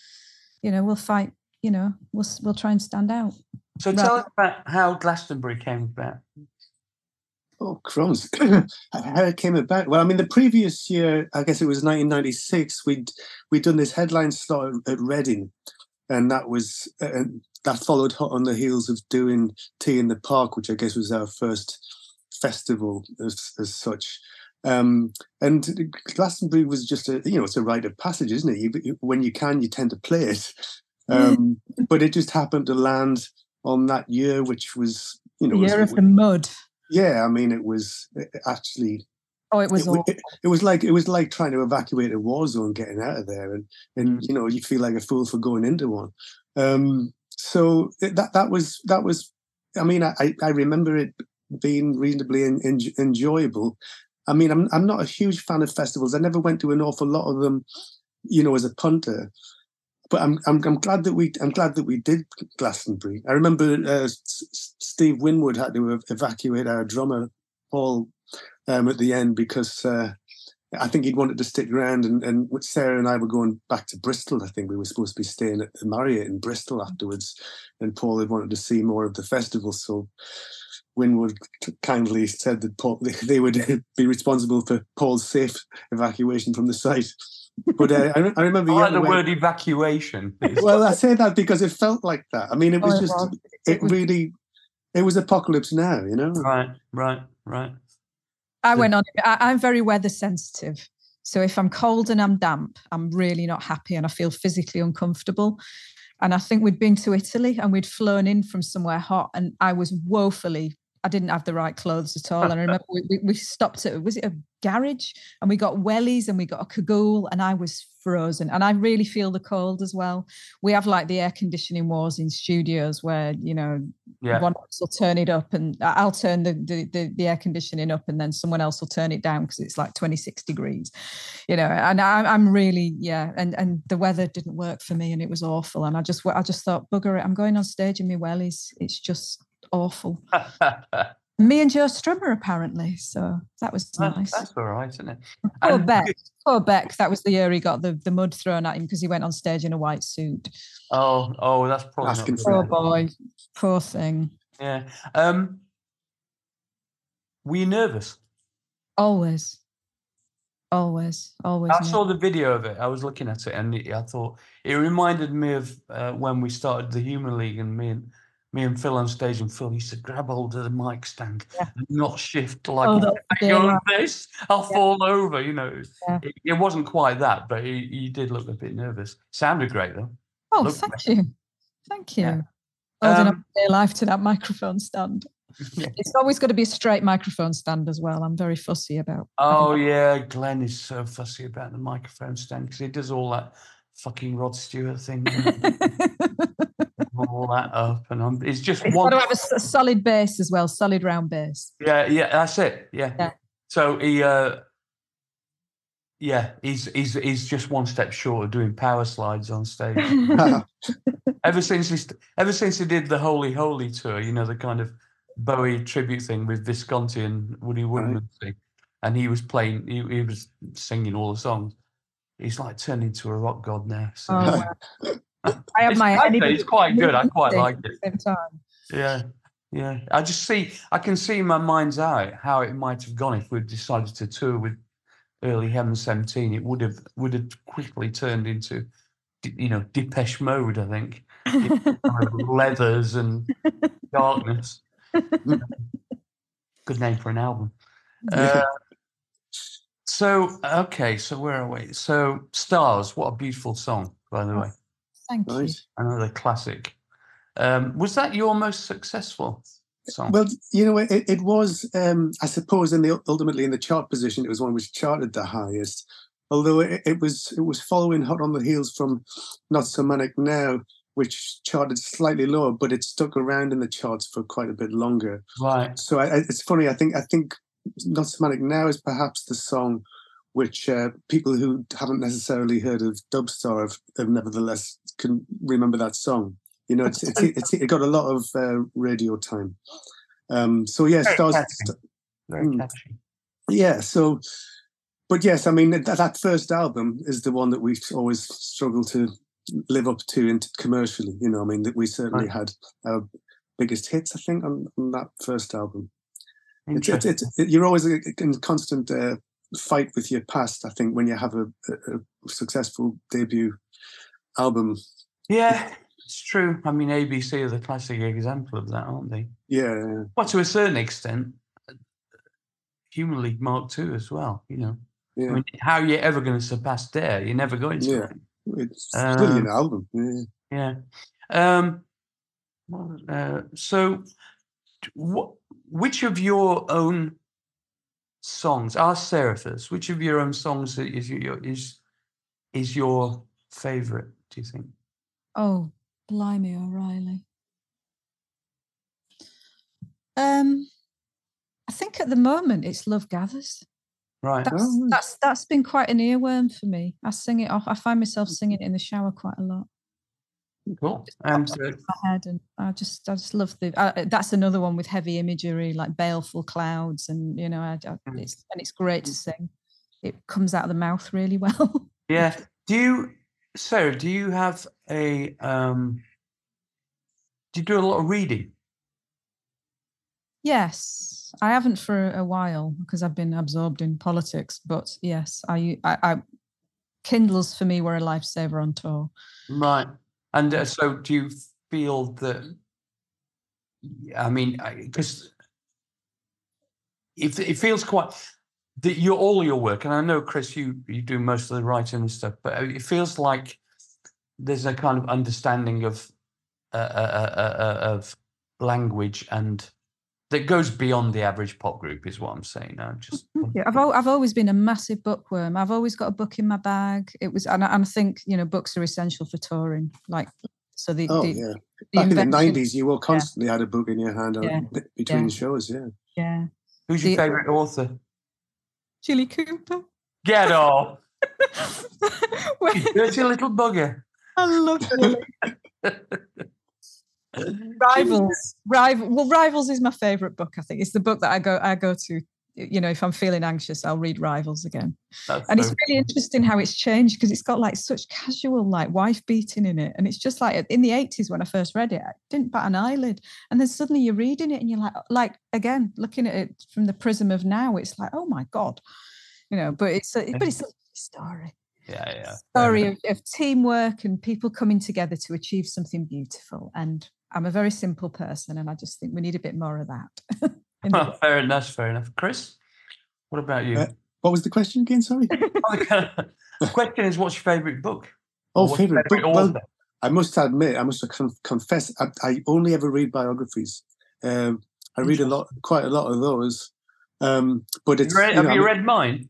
you know, we'll fight. You know, we'll we'll try and stand out. so. right. Tell us about how Glastonbury came about. Oh, crumbs. How it came about? Well, I mean, the previous year, I guess it was 1996, we'd we'd done this headline slot at, at Reading, and that was uh, and that followed hot on the heels of doing T in the Park, which I guess was our first festival as, as such. Um, and Glastonbury was just a you know it's a rite of passage, isn't it? You, you- when you can, you tend to play it. Um, but it just happened to land on that year, which was you know The was- year of the mud. Yeah, I mean, it was uh, actually Oh, it was it, it, it was like it was like trying to evacuate a war zone, getting out of there, and and Mm. you know you feel like a fool for going into one. Um, so it- that that was that was. I mean, I I- remember it being reasonably en- en- enjoyable. I mean, I'm I'm not a huge fan of festivals. I never went to an awful lot of them, you know, as a punter. But I'm I'm I'm glad that we I'm glad that we did Glastonbury. I remember uh, S- Steve Winwood had to ev- evacuate our drummer Paul um, at the end because uh, I think he'd wanted to stick around, and, and Sarah and I were going back to Bristol. I think we were supposed to be staying at the Marriott in Bristol afterwards, and Paul had wanted to see more of the festival. So Winwood kindly said that Paul, they would be responsible for Paul's safe evacuation from the site. But uh, I, I, remember I like the word evacuation. well, I say that because it felt like that. I mean, it was oh, just, well, it, it was, really, it was apocalypse now, you know? Right, right, right. I went on. I, am very weather sensitive. So if I'm cold and I'm damp, I'm really not happy and I feel physically uncomfortable. And I think we'd been to Italy and we'd flown in from somewhere hot and I was woefully I didn't have the right clothes at all. And I remember we, we, stopped at, was it a garage? And we got wellies and we got a cagoule and I was frozen. And I really feel the cold as well. We have like the air conditioning wars in studios where, you know, yeah. one will turn it up and I'll turn the, the, the, the air conditioning up and then someone else will turn it down because it's like 26 degrees, you know, and I, I'm really, yeah. And, and the weather didn't work for me and it was awful. And I just, I just thought, bugger it, I'm going on stage in my wellies. It's just, awful. Me and Joe Strummer, apparently. So that was nice. That's all right, isn't it? Poor and Beck. Poor Beck. That was the year he got the, the mud thrown at him because he went on stage in a white suit. Oh, oh, that's probably Asking poor boy. Poor thing. Yeah. Um, were you nervous? Always. Always, always. I saw the video of it. I was looking at it, and I thought it reminded me of uh, when we started the Human League, and me and me and Phil on stage, and Phil used to grab hold of the mic stand yeah. and not shift like oh, go this, I'll yeah. fall over. You know, yeah. it, it, wasn't quite that, but he, he, did look a bit nervous. Sounded great though. Oh, Looked thank great. you, thank you. Holding um, up their life to that microphone stand. It's always got to be a straight microphone stand as well. I'm very fussy about. Oh yeah, Glenn is so fussy about the microphone stand because he does all that fucking Rod Stewart thing. all that up, and I'm, it's just it's one. Got to have a, a, solid base as well, solid round base. Yeah, yeah, that's it. Yeah. yeah. So he, uh, yeah, he's he's he's just one step short of doing power slides on stage. ever since he ever since he did the Holy Holy tour, you know, the kind of Bowie tribute thing with Visconti and Woody Woodmansey right. and he was playing, he, he was singing all the songs. He's like turned into a rock god now. So. Oh, I have my. it's quite good. I quite like it. Same time. Yeah, yeah. I just see. I can see in my mind's eye how it might have gone if we'd decided to tour with early Heaven Seventeen. It would have would have quickly turned into, you know, Depeche Mode. I think leathers and darkness. Good name for an album. Uh, so okay, so where are we? So stars. What a beautiful song, by the way. Thank nice. you. Another classic. Um, was that your most successful song? Well, you know, it, it was. Um, I suppose, in the ultimately in the chart position, it was one which charted the highest. Although it, it was it was following hot on the heels from "Not So Manic Now," which charted slightly lower, but it stuck around in the charts for quite a bit longer. Right. So I, it's funny. I think I think "Not So Manic Now" is perhaps the song which uh, people who haven't necessarily heard of Dubstar have, have nevertheless can remember that song. You know, it's, it's, it's, it got a lot of uh, radio time. Um, so yeah, Very stars. Catchy. Very mm, catchy. Yeah. So, but yes, I mean that, that first album is the one that we always struggle to live up to into commercially. You know, I mean that we certainly right. had our biggest hits. I think on, on that first album. It's, it's, it's, you're always in constant uh, fight with your past. I think when you have a, a, a successful debut album. Yeah, it's true. I mean, ABC are the classic example of that, aren't they? Yeah. Well, to a certain extent, Human League Mark II as well. You know, yeah. I mean, how are you ever going to surpass Dare? You're never going to. Yeah, it's um, brilliant album. Yeah. Yeah. Um, uh, so, what? Which of your own songs? Ask Seraphis. Which of your own songs is your is is your favorite? Do you think? Oh, blimey, O'Reilly. Um, I think at the moment it's Love Gathers. Right. That's, oh. that's that's been quite an earworm for me. I sing it off. I find myself mm. singing it in the shower quite a lot. Cool. Uh, my head, and I just, I just love the. Uh, that's another one with heavy imagery, like baleful clouds, and you know, I, I, Mm. it's and it's great to sing. It comes out of the mouth really well. yeah, do you, Sarah? Do you have a? um Do you do a lot of reading? yes, I haven't for a while because I've been absorbed in politics. But yes, I, I, I Kindles for me were a lifesaver on tour. Right. And uh, so, do you feel that? I mean, because it, it feels quite that your all your work, and I know Chris, you you do most of the writing and stuff, but uh, it feels like there's a kind of understanding of uh, uh, uh, uh, of language and that goes beyond the average pop group, is what I'm saying. I just Yeah, I've al- I've always been a massive bookworm. I've always got a book in my bag. It was, and I, and I think you know, books are essential for touring. Like, so the, Oh the, yeah. the Back in the nineties, you will constantly had a book in your hand Yeah. between Yeah. shows. Yeah. yeah, who's your the- favorite author? Jilly Cooper. Get off, dirty little bugger. I love. Rivals, rival. Well, Rivals is my favorite book. I think it's the book that I go I go to. You know, if I'm feeling anxious, I'll read Rivals again. That's And it's so- really interesting how it's changed because it's got like such casual like wife beating in it. And it's just like in the 80s when I first read it, I didn't bat an eyelid. And then suddenly you're reading it and you're like, like again, looking at it from the prism of now, it's like, oh my God. You know, but it's a, but it's a story. yeah, yeah. Story of, of teamwork and people coming together to achieve something beautiful. And I'm a very simple person and I just think we need a bit more of that. in fair enough. Fair enough. Chris, what about you? Uh, What was the question again? Sorry. the question is, what's your favourite book? Oh, Or what's your favorite book. Well. I must admit, I must confess, I, I only ever read biographies. Um, I read a lot, quite a lot of those. Um, but it's You read- you have know, I you read mine?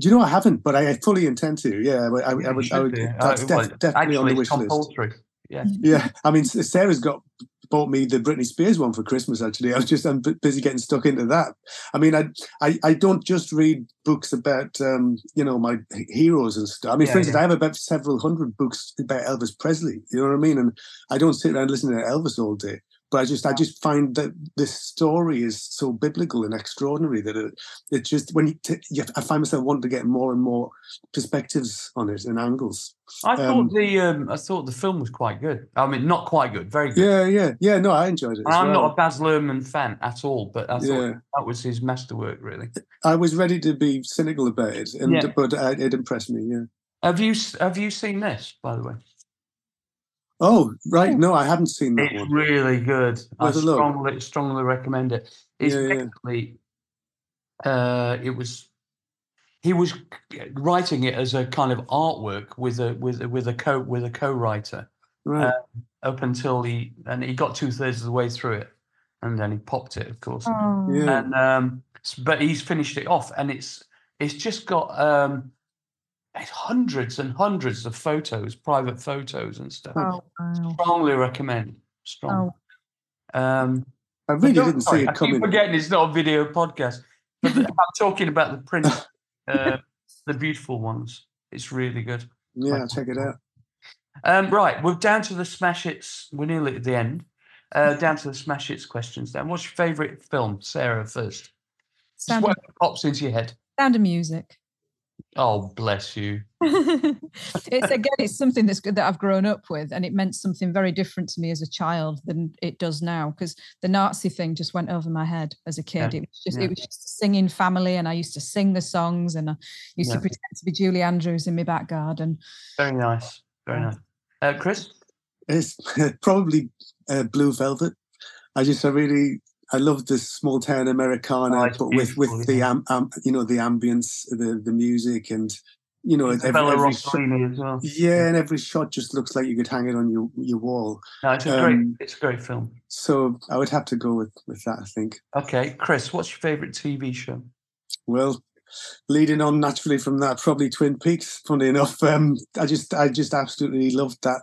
Do you know I haven't? But I, I fully intend to. Yeah, I, I, I Yeah, you would. I would that's Uh, def- well, definitely on the wish list. compulsory. Yeah. Yeah, I mean, Sarah's got bought me the Britney Spears one for Christmas. Actually, I was just I'm bu- busy getting stuck into that. I mean, I I, I don't just read books about um, you know my heroes and stuff. I mean, Yeah, for instance, yeah. I have about several hundred books about Elvis Presley. You know what I mean? And I don't sit around listening to Elvis all day. But I just I just find that this story is so biblical and extraordinary that it, it just when you, t- you I find myself wanting to get more and more perspectives on it and angles. I thought Um, the um, I thought the film was quite good. I mean, not quite good, very good. Yeah, yeah, yeah. No, I enjoyed it. As I'm well. not a Baz Luhrmann fan at all, but I thought Yeah. that was his masterwork, really. I was ready to be cynical about it, and Yeah. but uh, it impressed me. Yeah. Have you have you seen this, by the way? Oh, right. No, I haven't seen that It's one. really good. I Where's look? strongly strongly recommend it. It's Yeah, yeah. uh, it was he was writing it as a kind of artwork with a with a, with a co with a co-writer Right. up until he and he got two thirds of the way through it, and then he popped it, of course. Oh, yeah. and um but he's finished it off and it's it's just got um it's hundreds and hundreds of photos private photos and stuff. Oh, wow. strongly recommend. Strong um I but really don't- didn't see it I keep coming. forgetting it's not a video podcast but i'm talking about the print uh, the beautiful ones. It's really good. Yeah, I'll check it out. um right we're down to the smash hits. We're nearly at the end. Uh down to the smash hits questions then. What's your favorite film sarah first? Just Sound of, whatever pops into your head. Sound of music. Oh, bless you. it's again, it's something that's good that I've grown up with, and it meant something very different to me as a child than it does now. Because the Nazi thing just went over my head as a kid. Yeah, It was just, yeah. it was just a singing family, and I used to sing the songs, and I used Yeah. to pretend to be Julie Andrews in my back garden. Very nice. Very nice. Uh, Chris? It's probably uh, Blue Velvet. I just, I really, I love the small town Americana, Oh, but with with beautiful, the yeah. am, am, you know, the ambience, the the music, and you know, every, every shot, as well. yeah, and every shot just looks like you could hang it on your your wall. No, it's a great Um, it's a great film. So I would have to go with with that. I think. Okay, Chris, what's your favourite TV show? Well, leading on naturally from that, probably Twin Peaks. Funny enough, um, I just I just absolutely loved that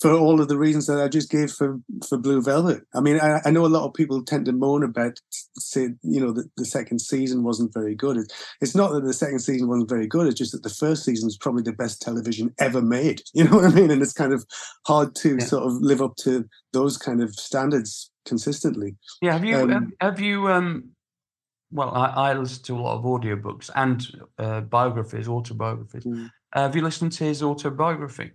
for all of the reasons that I just gave for for Blue Velvet. I mean, I, I know a lot of people tend to moan about, say, you know, that the second season wasn't very good. It, it's not that the second season wasn't very good. It's just that the first season was probably the best television ever made. You know what I mean? And it's kind of hard to Yeah. sort of live up to those kind of standards consistently. Yeah, have you Um, have, have you um well I, I listen to a lot of audiobooks and uh, biographies, autobiographies. Mm. Uh, have you listened to his autobiography?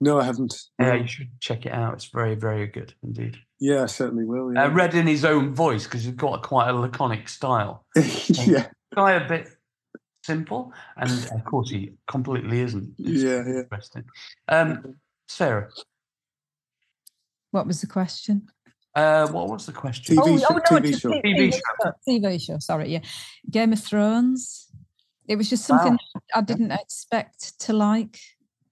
No, I haven't. Yeah, No. you should check it out. It's very, very good indeed. Yeah, I certainly will. Yeah. Uh, read in his own voice because he's got quite a laconic style. yeah, Guy a bit simple, and of course he completely isn't. It's yeah, yeah. interesting. Um, Sarah, What was the question? uh, what was the question? TV oh, show- oh, no, TV show. TV TV show. show. TV show. Sorry, yeah. Game of Thrones. It was just something Wow. I didn't expect to like.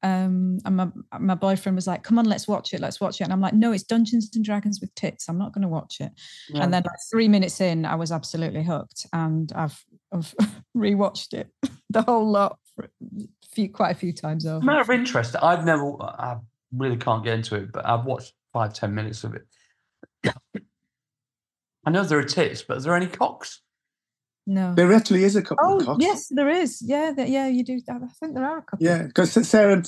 Um, and my my boyfriend was like, "Come on, let's watch it. Let's watch it." And I'm like, "No, it's Dungeons and Dragons with tits. I'm not going to watch it." Yeah. And then like three minutes in, I was absolutely hooked, and I've I've rewatched it the whole lot, for a few quite a few times over. matter of interest, I've never, I really can't get into it, but I've watched five, ten minutes of it. I know there are tits, but are there any cocks? No. There actually is a couple Oh of cocks. yes, there is. Yeah, that, yeah, you do. I think there are a couple. Yeah, because Sarah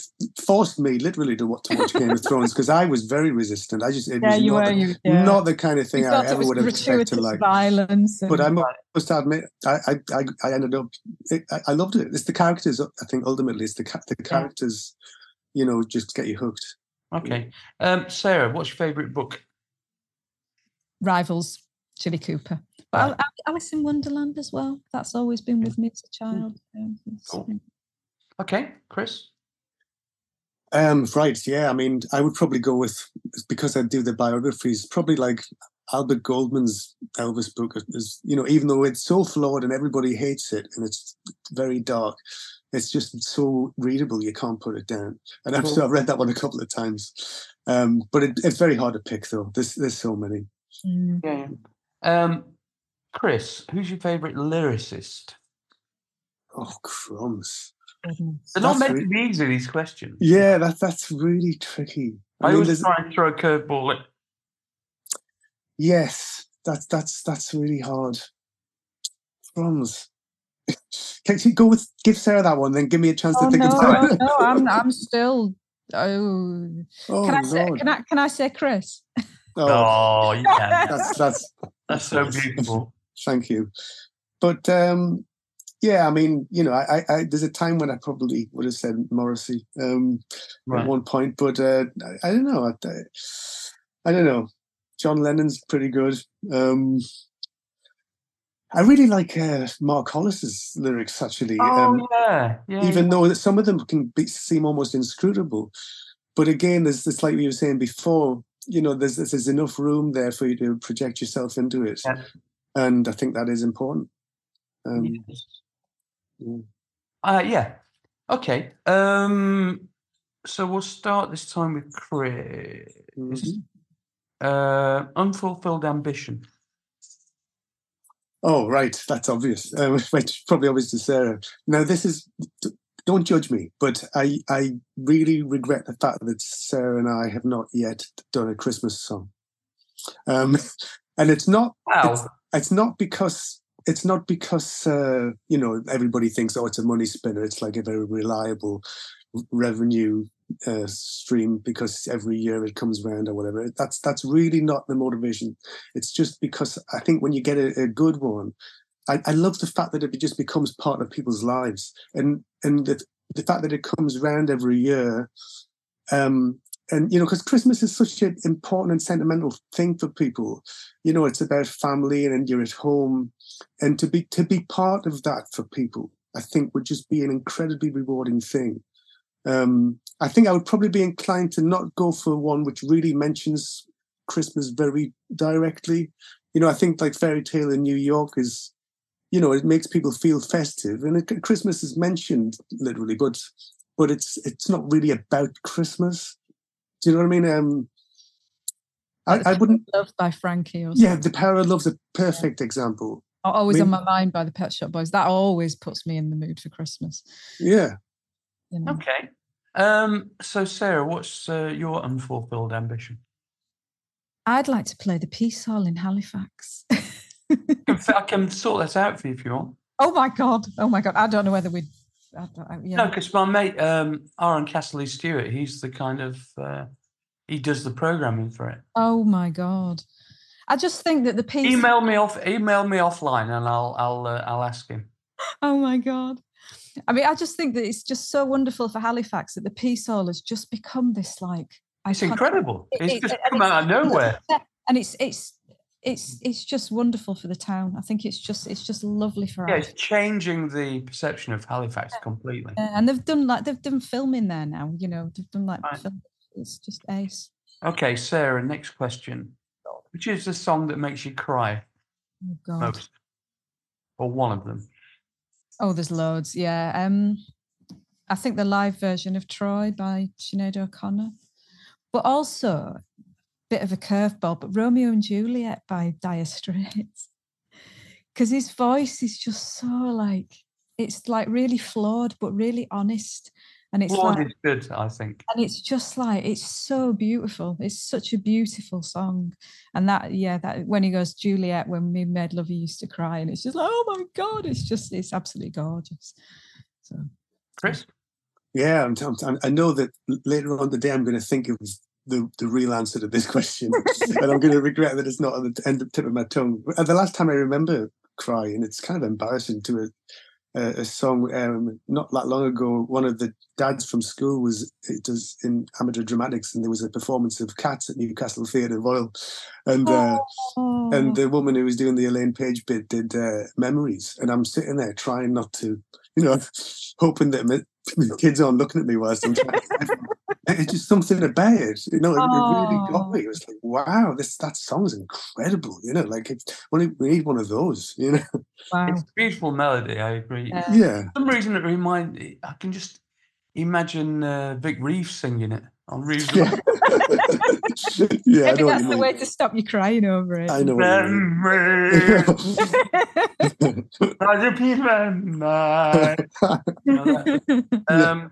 forced me literally to watch, to watch Game of Thrones because I was very resistant. I just it Yeah, was you not, were. the, You, yeah. not the kind of You thing I ever would have expected to like. violence. But I and- must admit, I I, I, I ended up I, I loved it. It's the characters. I think ultimately it's the the characters. You know, just get you hooked. Okay. Um, Sarah, what's your favourite book? rivals Jilly Cooper. But Right. Al- Al- Alice in Wonderland as well. That's always been with me as a child. Um, Cool. Okay, Chris. Um, right, yeah. I mean, I would probably go with because I do the biographies. Probably like Albert Goldman's Elvis book is, you know, even though it's so flawed and everybody hates it and it's very dark, it's just so readable you can't put it down. And I've, Cool. I've read that one a couple of times, um, but it, it's very hard to pick though. There's there's so many. Mm. Yeah. Yeah. Um, Chris, who's your favourite lyricist? Oh crumbs! Goodness. They're not That's meant re- to be easy. These questions. Yeah, that that's really tricky. I, mean, always there's- try and throw a curveball at. Yes, that's that's that's really hard. Crumbs. Can you go with give Sarah that one, then give me a chance Oh to think no, about no, it. no! I'm I'm still. Oh, Oh can I say? Can I can I say Chris? Oh, Oh, you can. that's that's That's so beautiful. Thank you. But um yeah, I mean, you know, I, I, there's a time when I probably would have said Morrissey um, Right. at one point, but uh, I, I don't know. I, don't know. John Lennon's pretty good. Um, I really like uh, Mark Hollis's lyrics, actually. Oh um, yeah, yeah. even yeah. though some of them can be, seem almost inscrutable. But again, there's this, like we were saying before, you know, there's there's enough room there for you to project yourself into it, Yeah. and I think that is important. Um, Yes. yeah. Uh, yeah. Okay. Um. So we'll start this time with Chris. Mhm. Uh, unfulfilled ambition. Oh, right, that's obvious. Um, which probably obvious to Sarah. Now, this is don't judge me, but I I really regret the fact that Sarah and I have not yet done a Christmas song. Um, and it's not Wow. it's not because it's not because uh, you know everybody thinks oh it's a money spinner it's like a very reliable revenue uh, stream because every year it comes around or whatever that's that's really not the motivation it's just because i think when you get a, a good one I, I love the fact that it just becomes part of people's lives. And and the, the fact that it comes around every year um and you know because christmas is such an important and sentimental thing for people. You know it's about family and, and you're at home. And to be to be part of that for people i think would just be an incredibly rewarding thing. Um i think i would probably be inclined to not go for one which really mentions christmas very directly. You know i think like fairy tale in new york is you know it makes people feel festive and it, christmas is mentioned literally but but it's it's not really about christmas do you know what i mean um I, I wouldn't Love by Frankie. Or yeah, the power of love's a perfect example. something. always on my mind by the Pet Shop Boys. That always puts me in the mood for Christmas. Yeah. You know. Okay. Um, so Sarah, what's uh, your unfulfilled ambition? I'd like to play the Piece Hall in Halifax. I can, sort that out for you if you want. oh my god! Oh my god! I don't know whether we'd. I I, yeah. No, because my mate um, Aaron Castley Stewart, he's the kind of uh, he does the programming for it. Oh my god! I just think that the peace. Email me off, email me offline, and I'll I'll uh, I'll ask him. Oh my god! I mean, I just think that it's just so wonderful for Halifax that the Piece Hall has just become this like. It's incredible. It- It's it- just and come out of nowhere. And it's it's it's it's just wonderful for the town. I think it's just it's just lovely for Yeah, us. Yeah, it's changing the perception of Halifax completely. Yeah, and they've done like they've done filming there now. You know, they've done like Right. It's just ace. Okay, Sarah, next question. Which is the song that makes you cry Oh God. most? Or one of them? Oh, there's loads. Yeah. Um, I think the live version of Troy by Sinead O'Connor, but also bit of a curveball, but Romeo and Juliet by Dire Straits, because his voice is just so like it's like really flawed, but really honest, and it's Lord like is good, I think. and it's just like it's so beautiful it's such a beautiful song and that yeah that when he goes juliet when we made love you used to cry and it's just like oh my god it's just it's absolutely gorgeous so Chris? Yeah, I'm, I'm, I know that later on the day I'm going to think of the, the real answer to this question, and I'm going to regret that it's not at the end tip of my tongue. The last time I remember crying, it's kind of embarrassing to a, a, a song um, not that long ago. One of the dads from school was it does in amateur dramatics, and there was a performance of Cats at Newcastle Theatre Royal, and. Uh, Oh, and the woman who was doing the Elaine Paige bit did uh, memories, and I'm sitting there trying not to, you know, hoping that my, my kids aren't looking at me whilst I'm trying. To, it's just something about it, you know. It, it really got Oh. me. It was like, wow, this that song's incredible, you know. Like it's we need, we need one of those, you know. wow It's a beautiful melody, I agree. Yeah. For some reason, it reminds I can just imagine uh, Vic Reeves singing it on Reeves. yeah, yeah. I maybe know that's the mean. way to stop you crying over it I know what you. Memories, other people and I. You know that. Yeah. Um,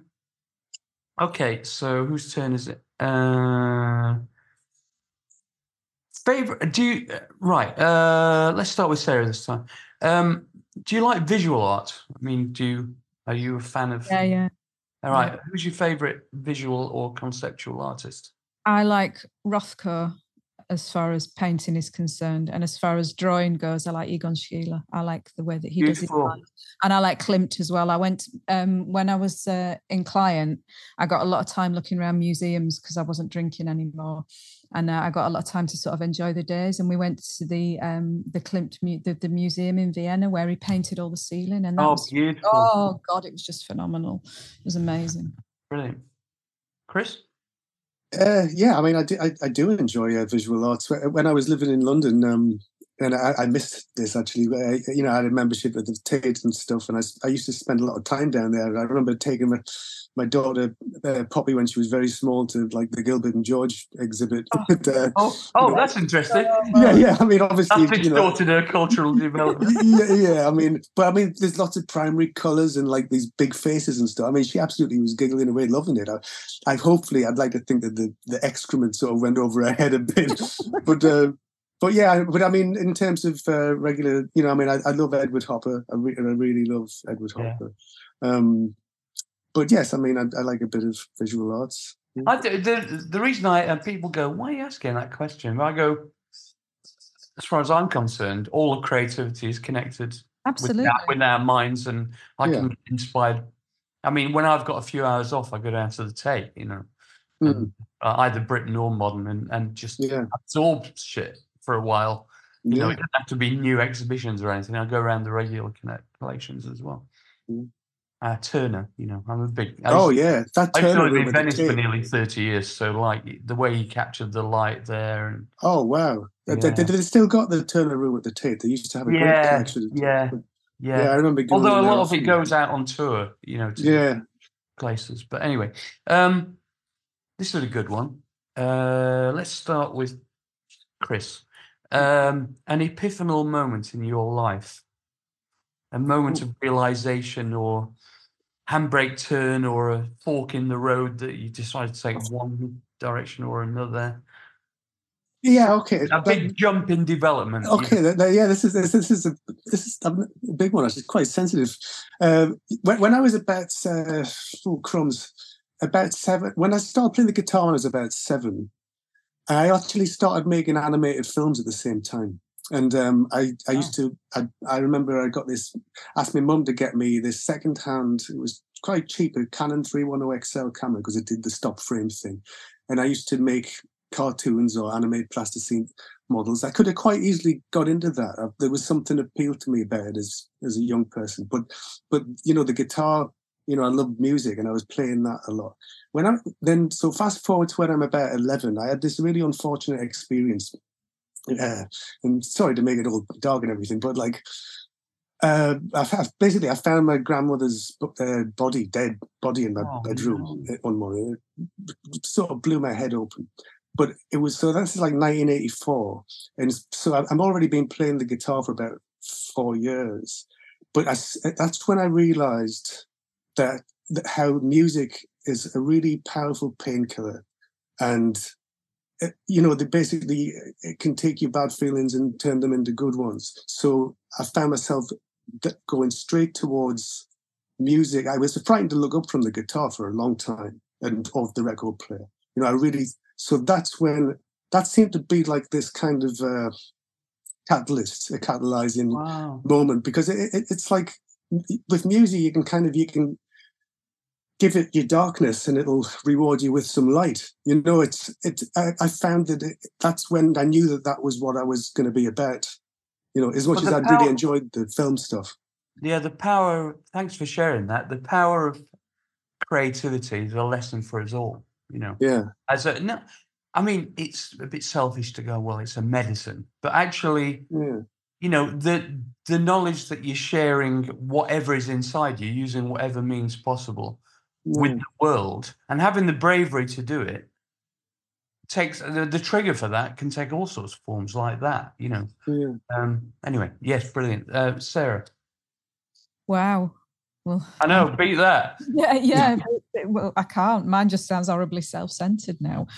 okay, so whose turn is it? Uh, favorite? Do you uh, right? Uh, let's start with Sarah this time. Um, do you like visual art? I mean, do you are you a fan of? yeah yeah All right, who's your favorite visual or conceptual artist? i like rothko as far as painting is concerned and as far as drawing goes i like egon schiele i like the way that he does it and I like Klimt as well. I went um, when I was uh, in client. I got a lot of time looking around museums because I wasn't drinking anymore, and uh, I got a lot of time to sort of enjoy the days. And we went to the um, the Klimt mu- the, the museum in Vienna where he painted all the ceiling, and that Oh, was beautiful! oh god, it was just phenomenal. It was amazing. Brilliant, Chris. Uh, yeah, I mean, I do, I, I do enjoy uh, visual arts. When I was living in London, um, and I, I missed this actually, I, you know, I had a membership at the Tate and stuff, and I used to spend a lot of time down there. I remember taking my, my daughter uh, Poppy when she was very small to like the Gilbert and George exhibit. But, uh, Oh, oh, know, that's interesting. yeah, yeah. I mean, obviously, That's you know, distorted her cultural development. yeah, yeah. I mean, but I mean, there's lots of primary colours and like these big faces and stuff. I mean, she absolutely was giggling away, loving it. I, I hopefully, I'd like to think that the the excrement sort of went over her head a bit, but. Uh, but yeah, but I mean, in terms of uh, regular, you know, I mean, I, I love Edward Hopper. I, re- I really love Edward Yeah. Hopper. Um, but yes, I mean, I, I like a bit of visual arts. I, do- the, the reason I uh, people go, why are you asking that question? I go, as far as I'm concerned, all of creativity is connected Absolutely. our, with our minds, and I Yeah. can get inspired. I mean, when I've got a few hours off, I go down to the Tate, you know, Mm, and, uh, either Britain or modern, and, and just yeah, absorb shit for a while. You know, it doesn't have to be new exhibitions or anything. I go around the regular connect collections as well. Mm. Uh, Turner, you know, I'm a big. I Oh yeah, that I used to Turner live room in Venice for nearly 30 years, so like the way he captured the light there, and Oh wow, They- they, they still got the Turner room at the Tate. They used to have a great Yeah, collection. Yeah, yeah. yeah, I remember. Although a lot of it goes out on tour, you know, to Yeah, places. But anyway, um, this is a good one. Uh, let's start with Chris. Um, an epiphanal moment in your life, a moment of realization or handbrake turn or a fork in the road that you decide to take one direction or another. Yeah, okay. A big jump in development. Okay, that, yeah, this is this, this is a this is a big one. It's quite sensitive. Uh, when, when I was about uh, oh, crumbs, about seven. When I started playing the guitar, when I was about seven. I actually started making animated films at the same time. And um, I, I used to, I, I remember I got this, asked my mum to get me this second hand, it was quite cheap, a Canon 310 XL camera because it did the stop frame thing. And I used to make cartoons or animate plasticine models. I could have quite easily got into that. Uh, there was something appealed to me about it as, as a young person. But, but, you know, the guitar, you know, I loved music and I was playing that a lot. When I then, so fast forward to when I'm about 11, I had this really unfortunate experience uh, and sorry to make it all dark and everything, but like, uh, I, I, basically I found my grandmother's uh, body, dead body in my oh, bedroom no. one morning. It sort of blew my head open. But it was so that's like 1984, and so I'm already been playing the guitar for about four years. But I, that's when I realised that, that how music is a really powerful painkiller, and you know, they basically it can take your bad feelings and turn them into good ones. So I found myself going straight towards music. I was frightened to look up from the guitar for a long time and of the record player. You know, I really so that's when that seemed to be like this kind of uh, catalyst, a catalyzing wow. moment because it, it, it's like with music you can kind of you can give it your darkness and it'll reward you with some light. You know it's it i, I found that it, that's when i knew that that was what i was going to be about. You know as much as i really enjoyed the film stuff. Yeah the power thanks for sharing that. The power of creativity is a lesson for us all you know. Yeah. As a no i mean it's a bit selfish to go well it's a medicine but actually yeah. you know the the knowledge that you're sharing whatever is inside you using whatever means possible with mm. the world and having the bravery to do it takes the, the, trigger for that can take all sorts of forms like that you know. Yeah. um anyway yes brilliant. Uh sarah. Wow. Well i know beat that. Yeah yeah well i can't. Mine just sounds horribly self-centered now.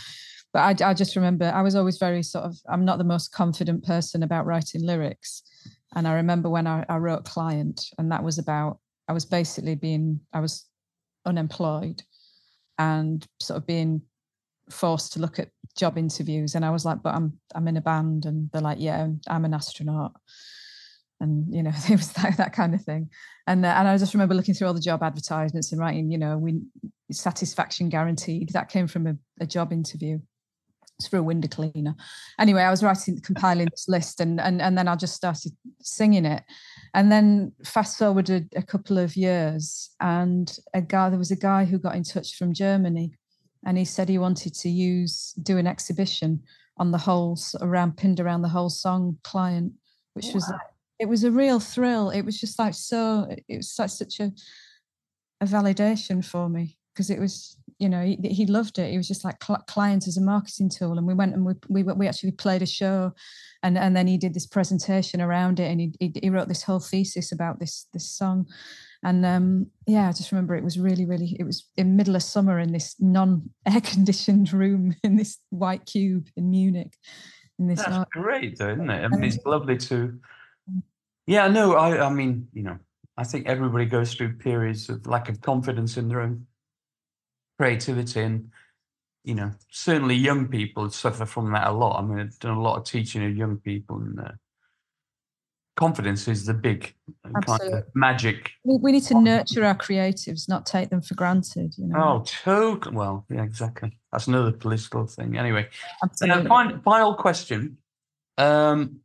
But I, I just remember i was always very sort of i'm not the most confident person about writing lyrics. And i remember when I, I wrote client and that was about i was basically being i was unemployed and sort of being forced to look at job interviews. And I was like but I'm I'm in a band. And they're like yeah I'm an astronaut. And you know it was that, that kind of thing. And uh, and I just remember looking through all the job advertisements and writing you know we satisfaction guaranteed. That came from a, a job interview it's for a window cleaner anyway I was writing compiling this list and and and then I just started singing it and then fast forwarded a couple of years, and a guy there was a guy who got in touch from Germany, and he said he wanted to use do an exhibition on the whole around pinned around the whole song client, which wow. was it was a real thrill. It was just like so. It was like such a a validation for me because it was you know he, he, loved it. He was just like client as a marketing tool. And we went and we, we we actually played a show. And and then he did this presentation around it. And he, he, he wrote this whole thesis about this this song. And um, yeah i just remember it was really really it was in middle of summer in this non air conditioned room in this white cube in munich. In this that's great though isn't it? I mean it's lovely to yeah no i i mean you know i think everybody goes through periods of lack of confidence in their own creativity and you know certainly young people suffer from that a lot. I mean i've done a lot of teaching of young people and uh, confidence is the big uh, kind of magic we, we, need to nurture our creatives not take them for granted you know? Oh totally well yeah exactly. That's another political thing. Anyway Absolutely. Uh, final, final question um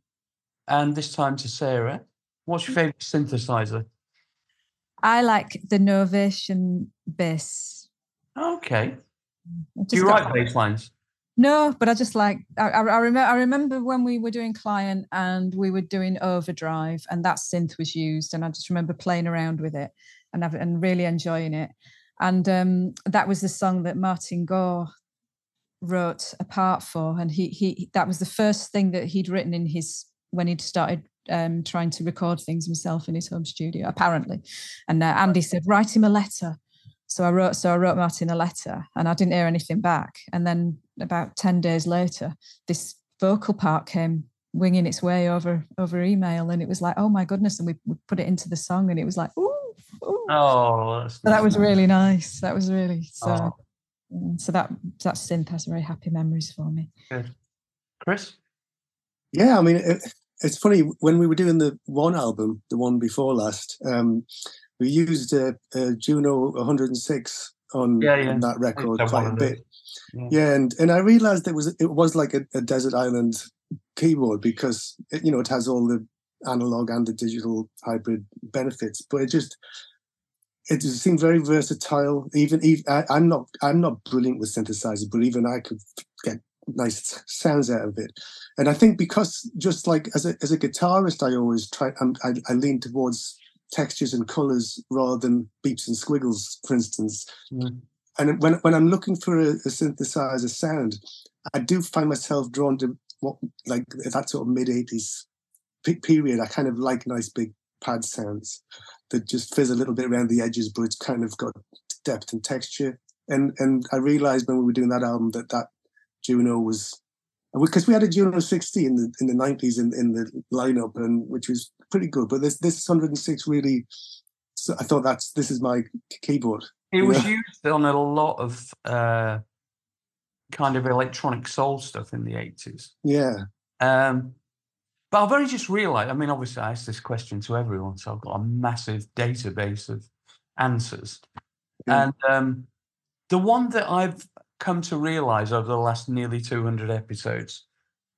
and this time to sarah. What's your favorite synthesizer? I like the novation bass Okay. Do you write bass lines? No, but I just like I, I, I, remember. I remember when we were doing client and we were doing overdrive, and that synth was used, and I just remember playing around with it and and really enjoying it. And um, that was the song that Martin Gore wrote a part for, and he he that was the first thing that he'd written in his when he'd started um, trying to record things himself in his home studio, apparently. And uh, Andy said, write him a letter So I wrote so I wrote Martin a letter and I didn't hear anything back. And then about 10 days later, this vocal part came winging its way over over email and it was like, oh my goodness. And we, we put it into the song and it was like, ooh, ooh. Oh, So that was really nice. That was really so Oh. mm, so that that synth has very happy memories for me. good. Chris? Yeah, I mean, it, it's funny when we were doing the one album, the one before last. Um, we used uh, uh, Juno 106 on, Yeah, yeah. on that record quite a bit. Yeah. Yeah, and and I realized it was it was like a, a desert island keyboard because it, you know it has all the analog and the digital hybrid benefits, but it just it just seemed very versatile. Even even I, I'm not I'm not brilliant with synthesizers, but even I could get nice sounds out of it. And I think because just like as a as a guitarist, I always try I'm, I I lean towards textures and colors rather than beeps and squiggles, for instance Mm. and when when I'm looking for a, a synthesizer sound, I do find myself drawn to what like that sort of mid '80s pe- period. I kind of like nice big pad sounds that just fizz a little bit around the edges, but it's kind of got depth and texture. And and I realized when we were doing that album that that Juno was because we had a Juno 60 in the in the 90s in, in the lineup, and which was pretty good. But this this 106 really, so I thought that's this is my keyboard. It was Yeah. used on a lot of uh, kind of electronic soul stuff in the 80s. Yeah. Um, but I've only just realised. I mean, obviously, I asked this question to everyone, so I've got a massive database of answers. Yeah. And um, the one that I've come to realise over the last nearly 200 episodes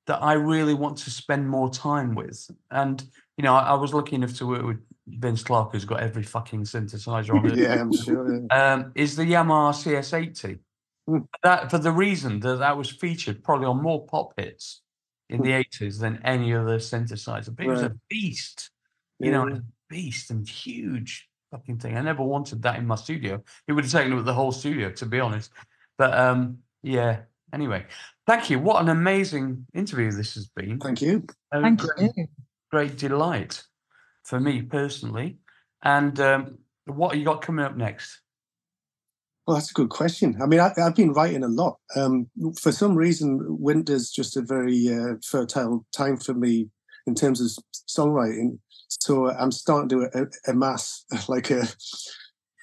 that I really want to spend more time with, and you know, I, I was lucky enough to work with Vince Clarke, who's got every fucking synthesizer on it Yeah, I'm sure. yeah. um, is the Yamaha CS80. Hmm. That for the reason that that was featured probably on more pop hits in the 80s than any other synthesizer. But it was a Hmm. Beast, you know, a beast and huge fucking thing. I never wanted that in my studio. It would have taken up the whole studio, to be honest. But um, yeah. Anyway, thank you. What an amazing interview this has been. Thank you. A Thank great, you. great delight for me personally. And um, what you got coming up next? Well, that's a good question. I mean, I, I've been writing a lot. Um, for some reason, winter's just a very uh, fertile time for me in terms of songwriting. So I'm starting to a- amass like a,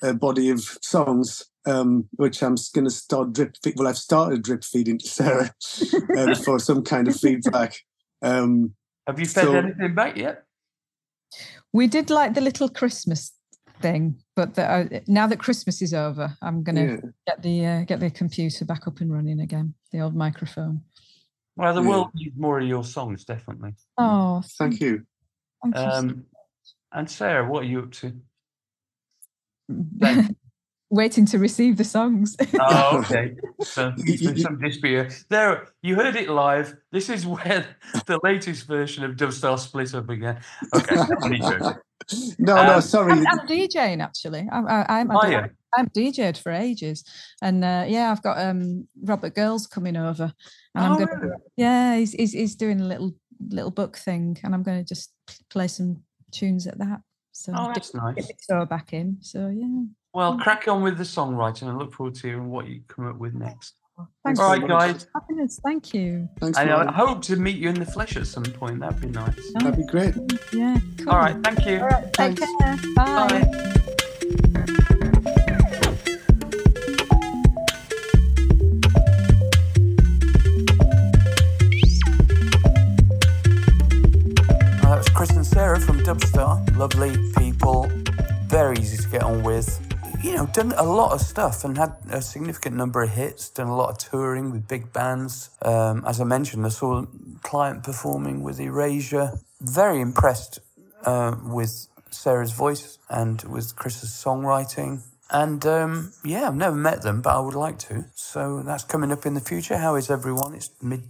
a body of songs, um, which I'm going to start drip. Feed, well, I've started drip feeding to Sarah um, for some kind of feedback. Um, Have you fed So- anything back yet? We did like the little Christmas thing, but the, uh, now that Christmas is over, I'm gonna yeah. get the uh, get the computer back up and running again. The old microphone. Well, the Yeah. world needs more of your songs, definitely. Oh, Thank you. thank you so Um, and Sarah, what are you up to? much. Waiting to receive the songs. Oh, okay. So Y- there's been y- some dispute. There, you heard it live. This is where the latest version of Dubstar split up again. Okay, I'm only joking. No, no, Um, sorry. I'm, I'm DJing actually. I'm, I, I'm, I've, you? I'm DJ'd for ages, and uh, yeah, I've got um, Robert Girls coming over, and I'm Oh, gonna really? yeah, he's, he's he's doing a little little book thing, and I'm going to just play some tunes at that. So Oh, that's dip nice. the back in. So yeah. Well, crack on with the songwriting. I look forward to hearing what you come up with next. Thanks All so right, much. guys. Happiness. Thank you. Thanks, And I hope to meet you in the flesh at some point. That'd be nice. That'd be great. Yeah. Cool. All right, thank you. All right. Take Thanks. care. Bye. Bye. Uh, that was Chris and Sarah from Dubstar. Lovely people, very easy to get on with. You know, done a lot of stuff and had a significant number of hits. Done a lot of touring with big bands. Um, as I mentioned, I saw Client performing with Erasure. Very impressed uh, with Sarah's voice and with Chris's songwriting. And um, yeah, I've never met them, but I would like to. So that's coming up in the future. How is everyone? It's mid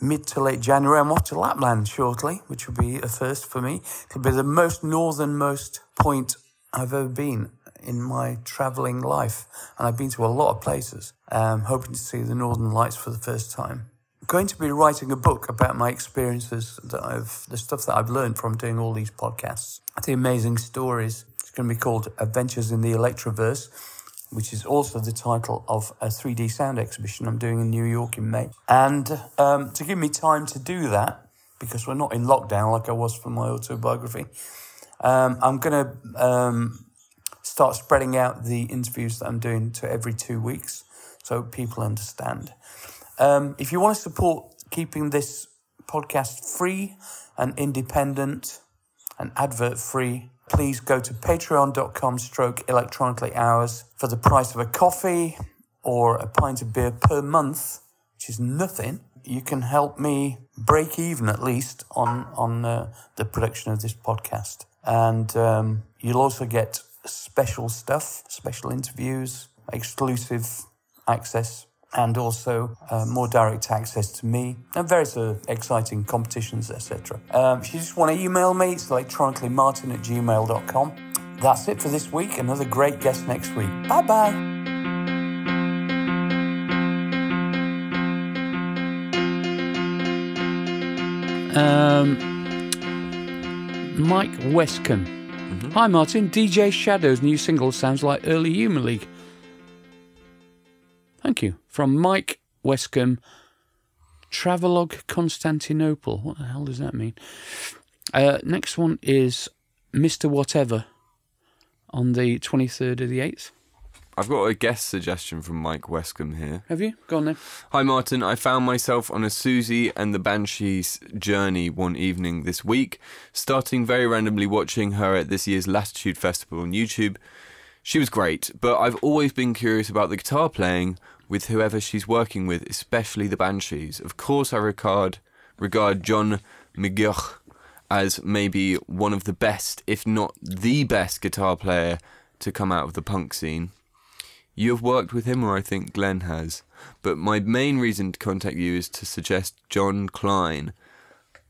mid to late January. I'm off to Lapland shortly, which will be a first for me. It'll be the most northernmost point I've ever been in my travelling life. And I've been to a lot of places, um, hoping to see the Northern Lights for the first time. I'm going to be writing a book about my experiences that I've, the stuff that I've learned from doing all these podcasts, the amazing stories. It's going to be called Adventures in the Electroverse. which is also the title of a 3D sound exhibition I'm doing in New York in May. And um, to give me time to do that, because we're not in lockdown like I was for my autobiography, um, I'm going to um, start spreading out the interviews that I'm doing to every two weeks so people understand. Um, if you want to support keeping this podcast free and independent and advert free, please go to patreon.com stroke electronically yours for the price of a coffee or a pint of beer per month, which is nothing. You can help me break even at least on on uh, the production of this podcast, and um, you'll also get special stuff, special interviews, exclusive access and also uh, more direct access to me and various uh, exciting competitions, etc. Um, if you just want to email me, it's electronicallymartin at gmail.com. That's it for this week. Another great guest next week. Bye bye. Um, Mike Westcombe. Hi, Martyn. DJ Shadow's new single sounds like early Human League. Thank you. From Mike Westcombe, Travelogue Constantinople. What the hell does that mean? Uh, next one is Mr. Whatever on the 23rd of the 8th. I've got a guest suggestion from Mike Westcombe here. Have you? Go on then. Hi, Martyn. I found myself on a Siouxsie and the Banshees journey one evening this week, starting very randomly watching her at this year's Latitude Festival on YouTube. She was great, but I've always been curious about the guitar playing with whoever she's working with, especially the Banshees. Of course, I regard regard John McGeoch as maybe one of the best, if not the best, guitar player to come out of the punk scene. You have worked with him, or I think Glenn has. But my main reason to contact you is to suggest John Klein,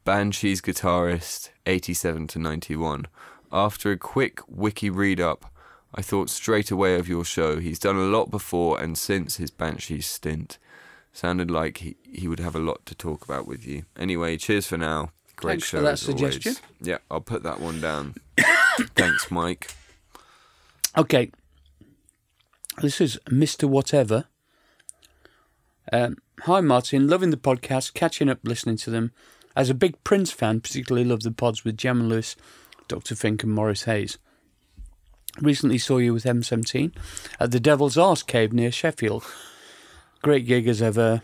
Banshees guitarist, 87 to 91. After a quick wiki read up, I thought straight away of your show. He's done a lot before and since his Banshees stint. Sounded like he, he would have a lot to talk about with you. Anyway, cheers for now. Great Thanks for that as always. suggestion. Yeah, I'll put that one down. Thanks, Mike. Okay. This is Mr. Whatever. Um, hi, Martyn. Loving the podcast, catching up, listening to them. As a big Prince fan, particularly love the pods with and Lewis, Dr. Fink, and Morris Hayes. Recently saw you with M17 at the Devil's Arse Cave near Sheffield. Great gig as ever.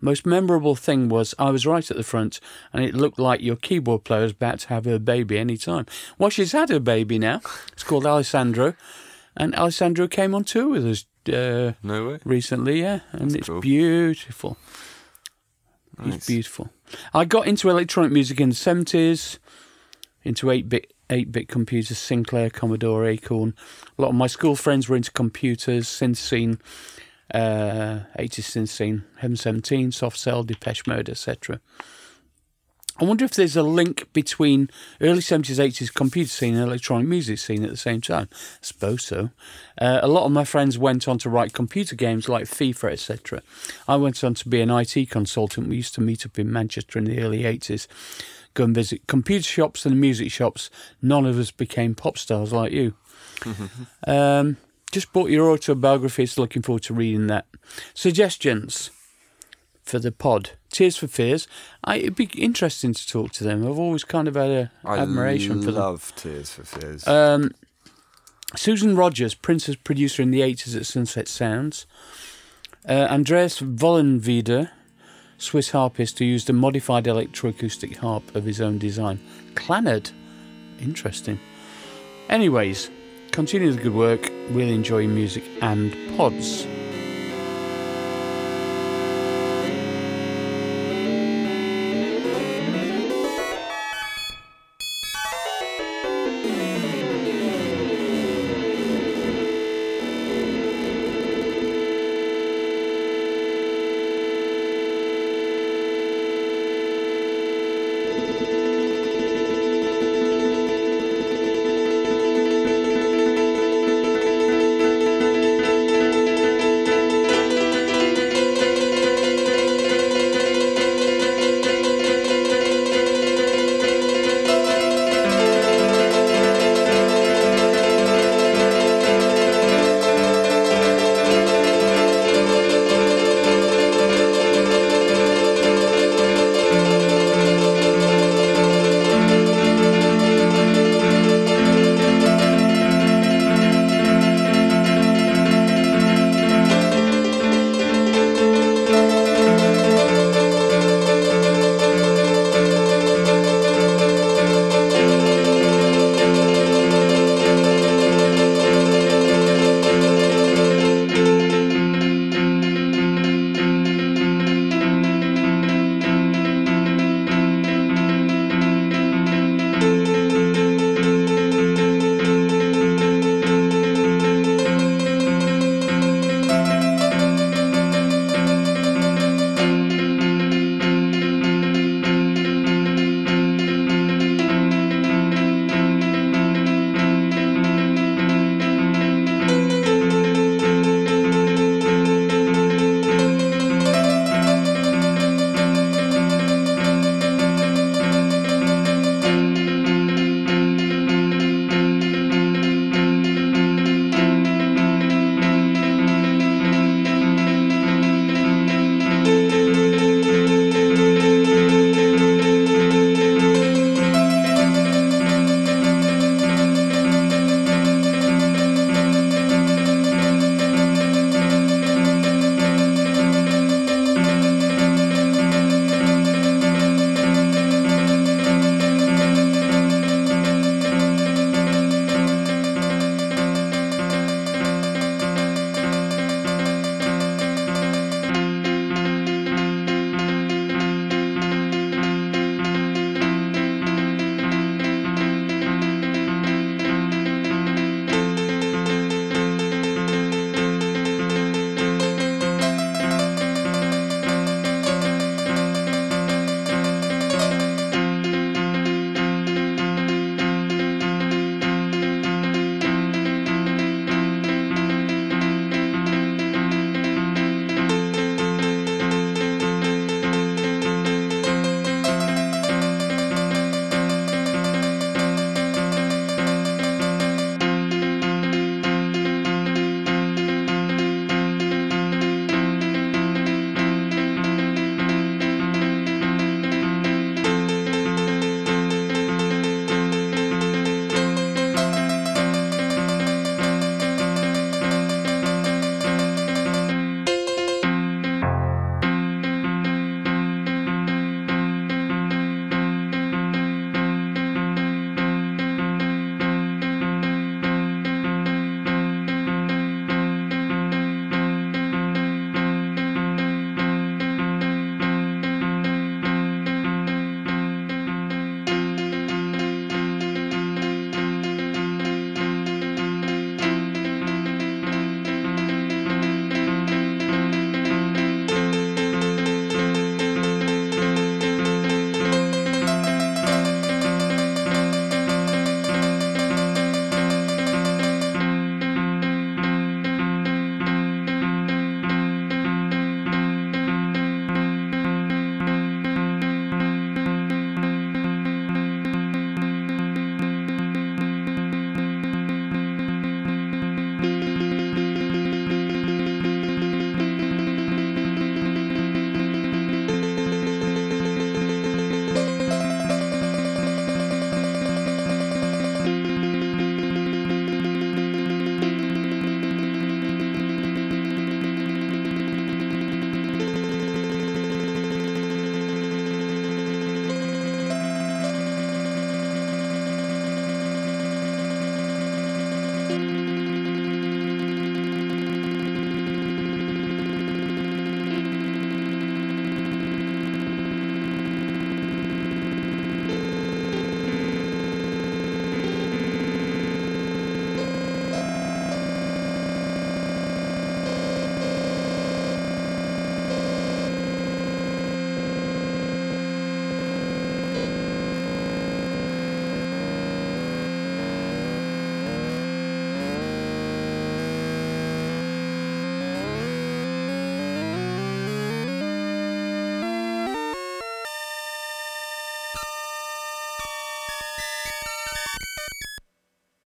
Most memorable thing was I was right at the front, and it looked like your keyboard player was about to have her baby any time. Well, she's had her baby now. It's called Alessandro, and Alessandro came on tour with us uh, No way. recently, yeah, and That's it's cool. beautiful. Nice. It's beautiful. I got into electronic music in the seventies, into eight bit eight bit computers, Sinclair, Commodore, Acorn. A lot of my school friends were into computers, synth scene, uh, 80s synth scene, Heaven 17, Soft Cell, Depeche Mode, etc. I wonder if there's a link between early 70s, 80s computer scene and electronic music scene at the same time. I suppose so. Uh, a lot of my friends went on to write computer games like FIFA, etc. I went on to be an IT consultant. We used to meet up in Manchester in the early 80s, go and visit computer shops and music shops. None of us became pop stars like you. um, just bought your autobiography, so looking forward to reading that. Suggestions for the pod. Tears for Fears. I, it'd be interesting to talk to them. I've always kind of had a I admiration for them. love Tears for Fears. Um, Susan Rogers, Prince's producer in the 80s at Sunset Sounds. Uh, Andreas Vollenweider, Swiss harpist who used a modified electroacoustic harp of his own design. Clannad. Interesting. Anyways, continue the good work. Really enjoy your music and pods.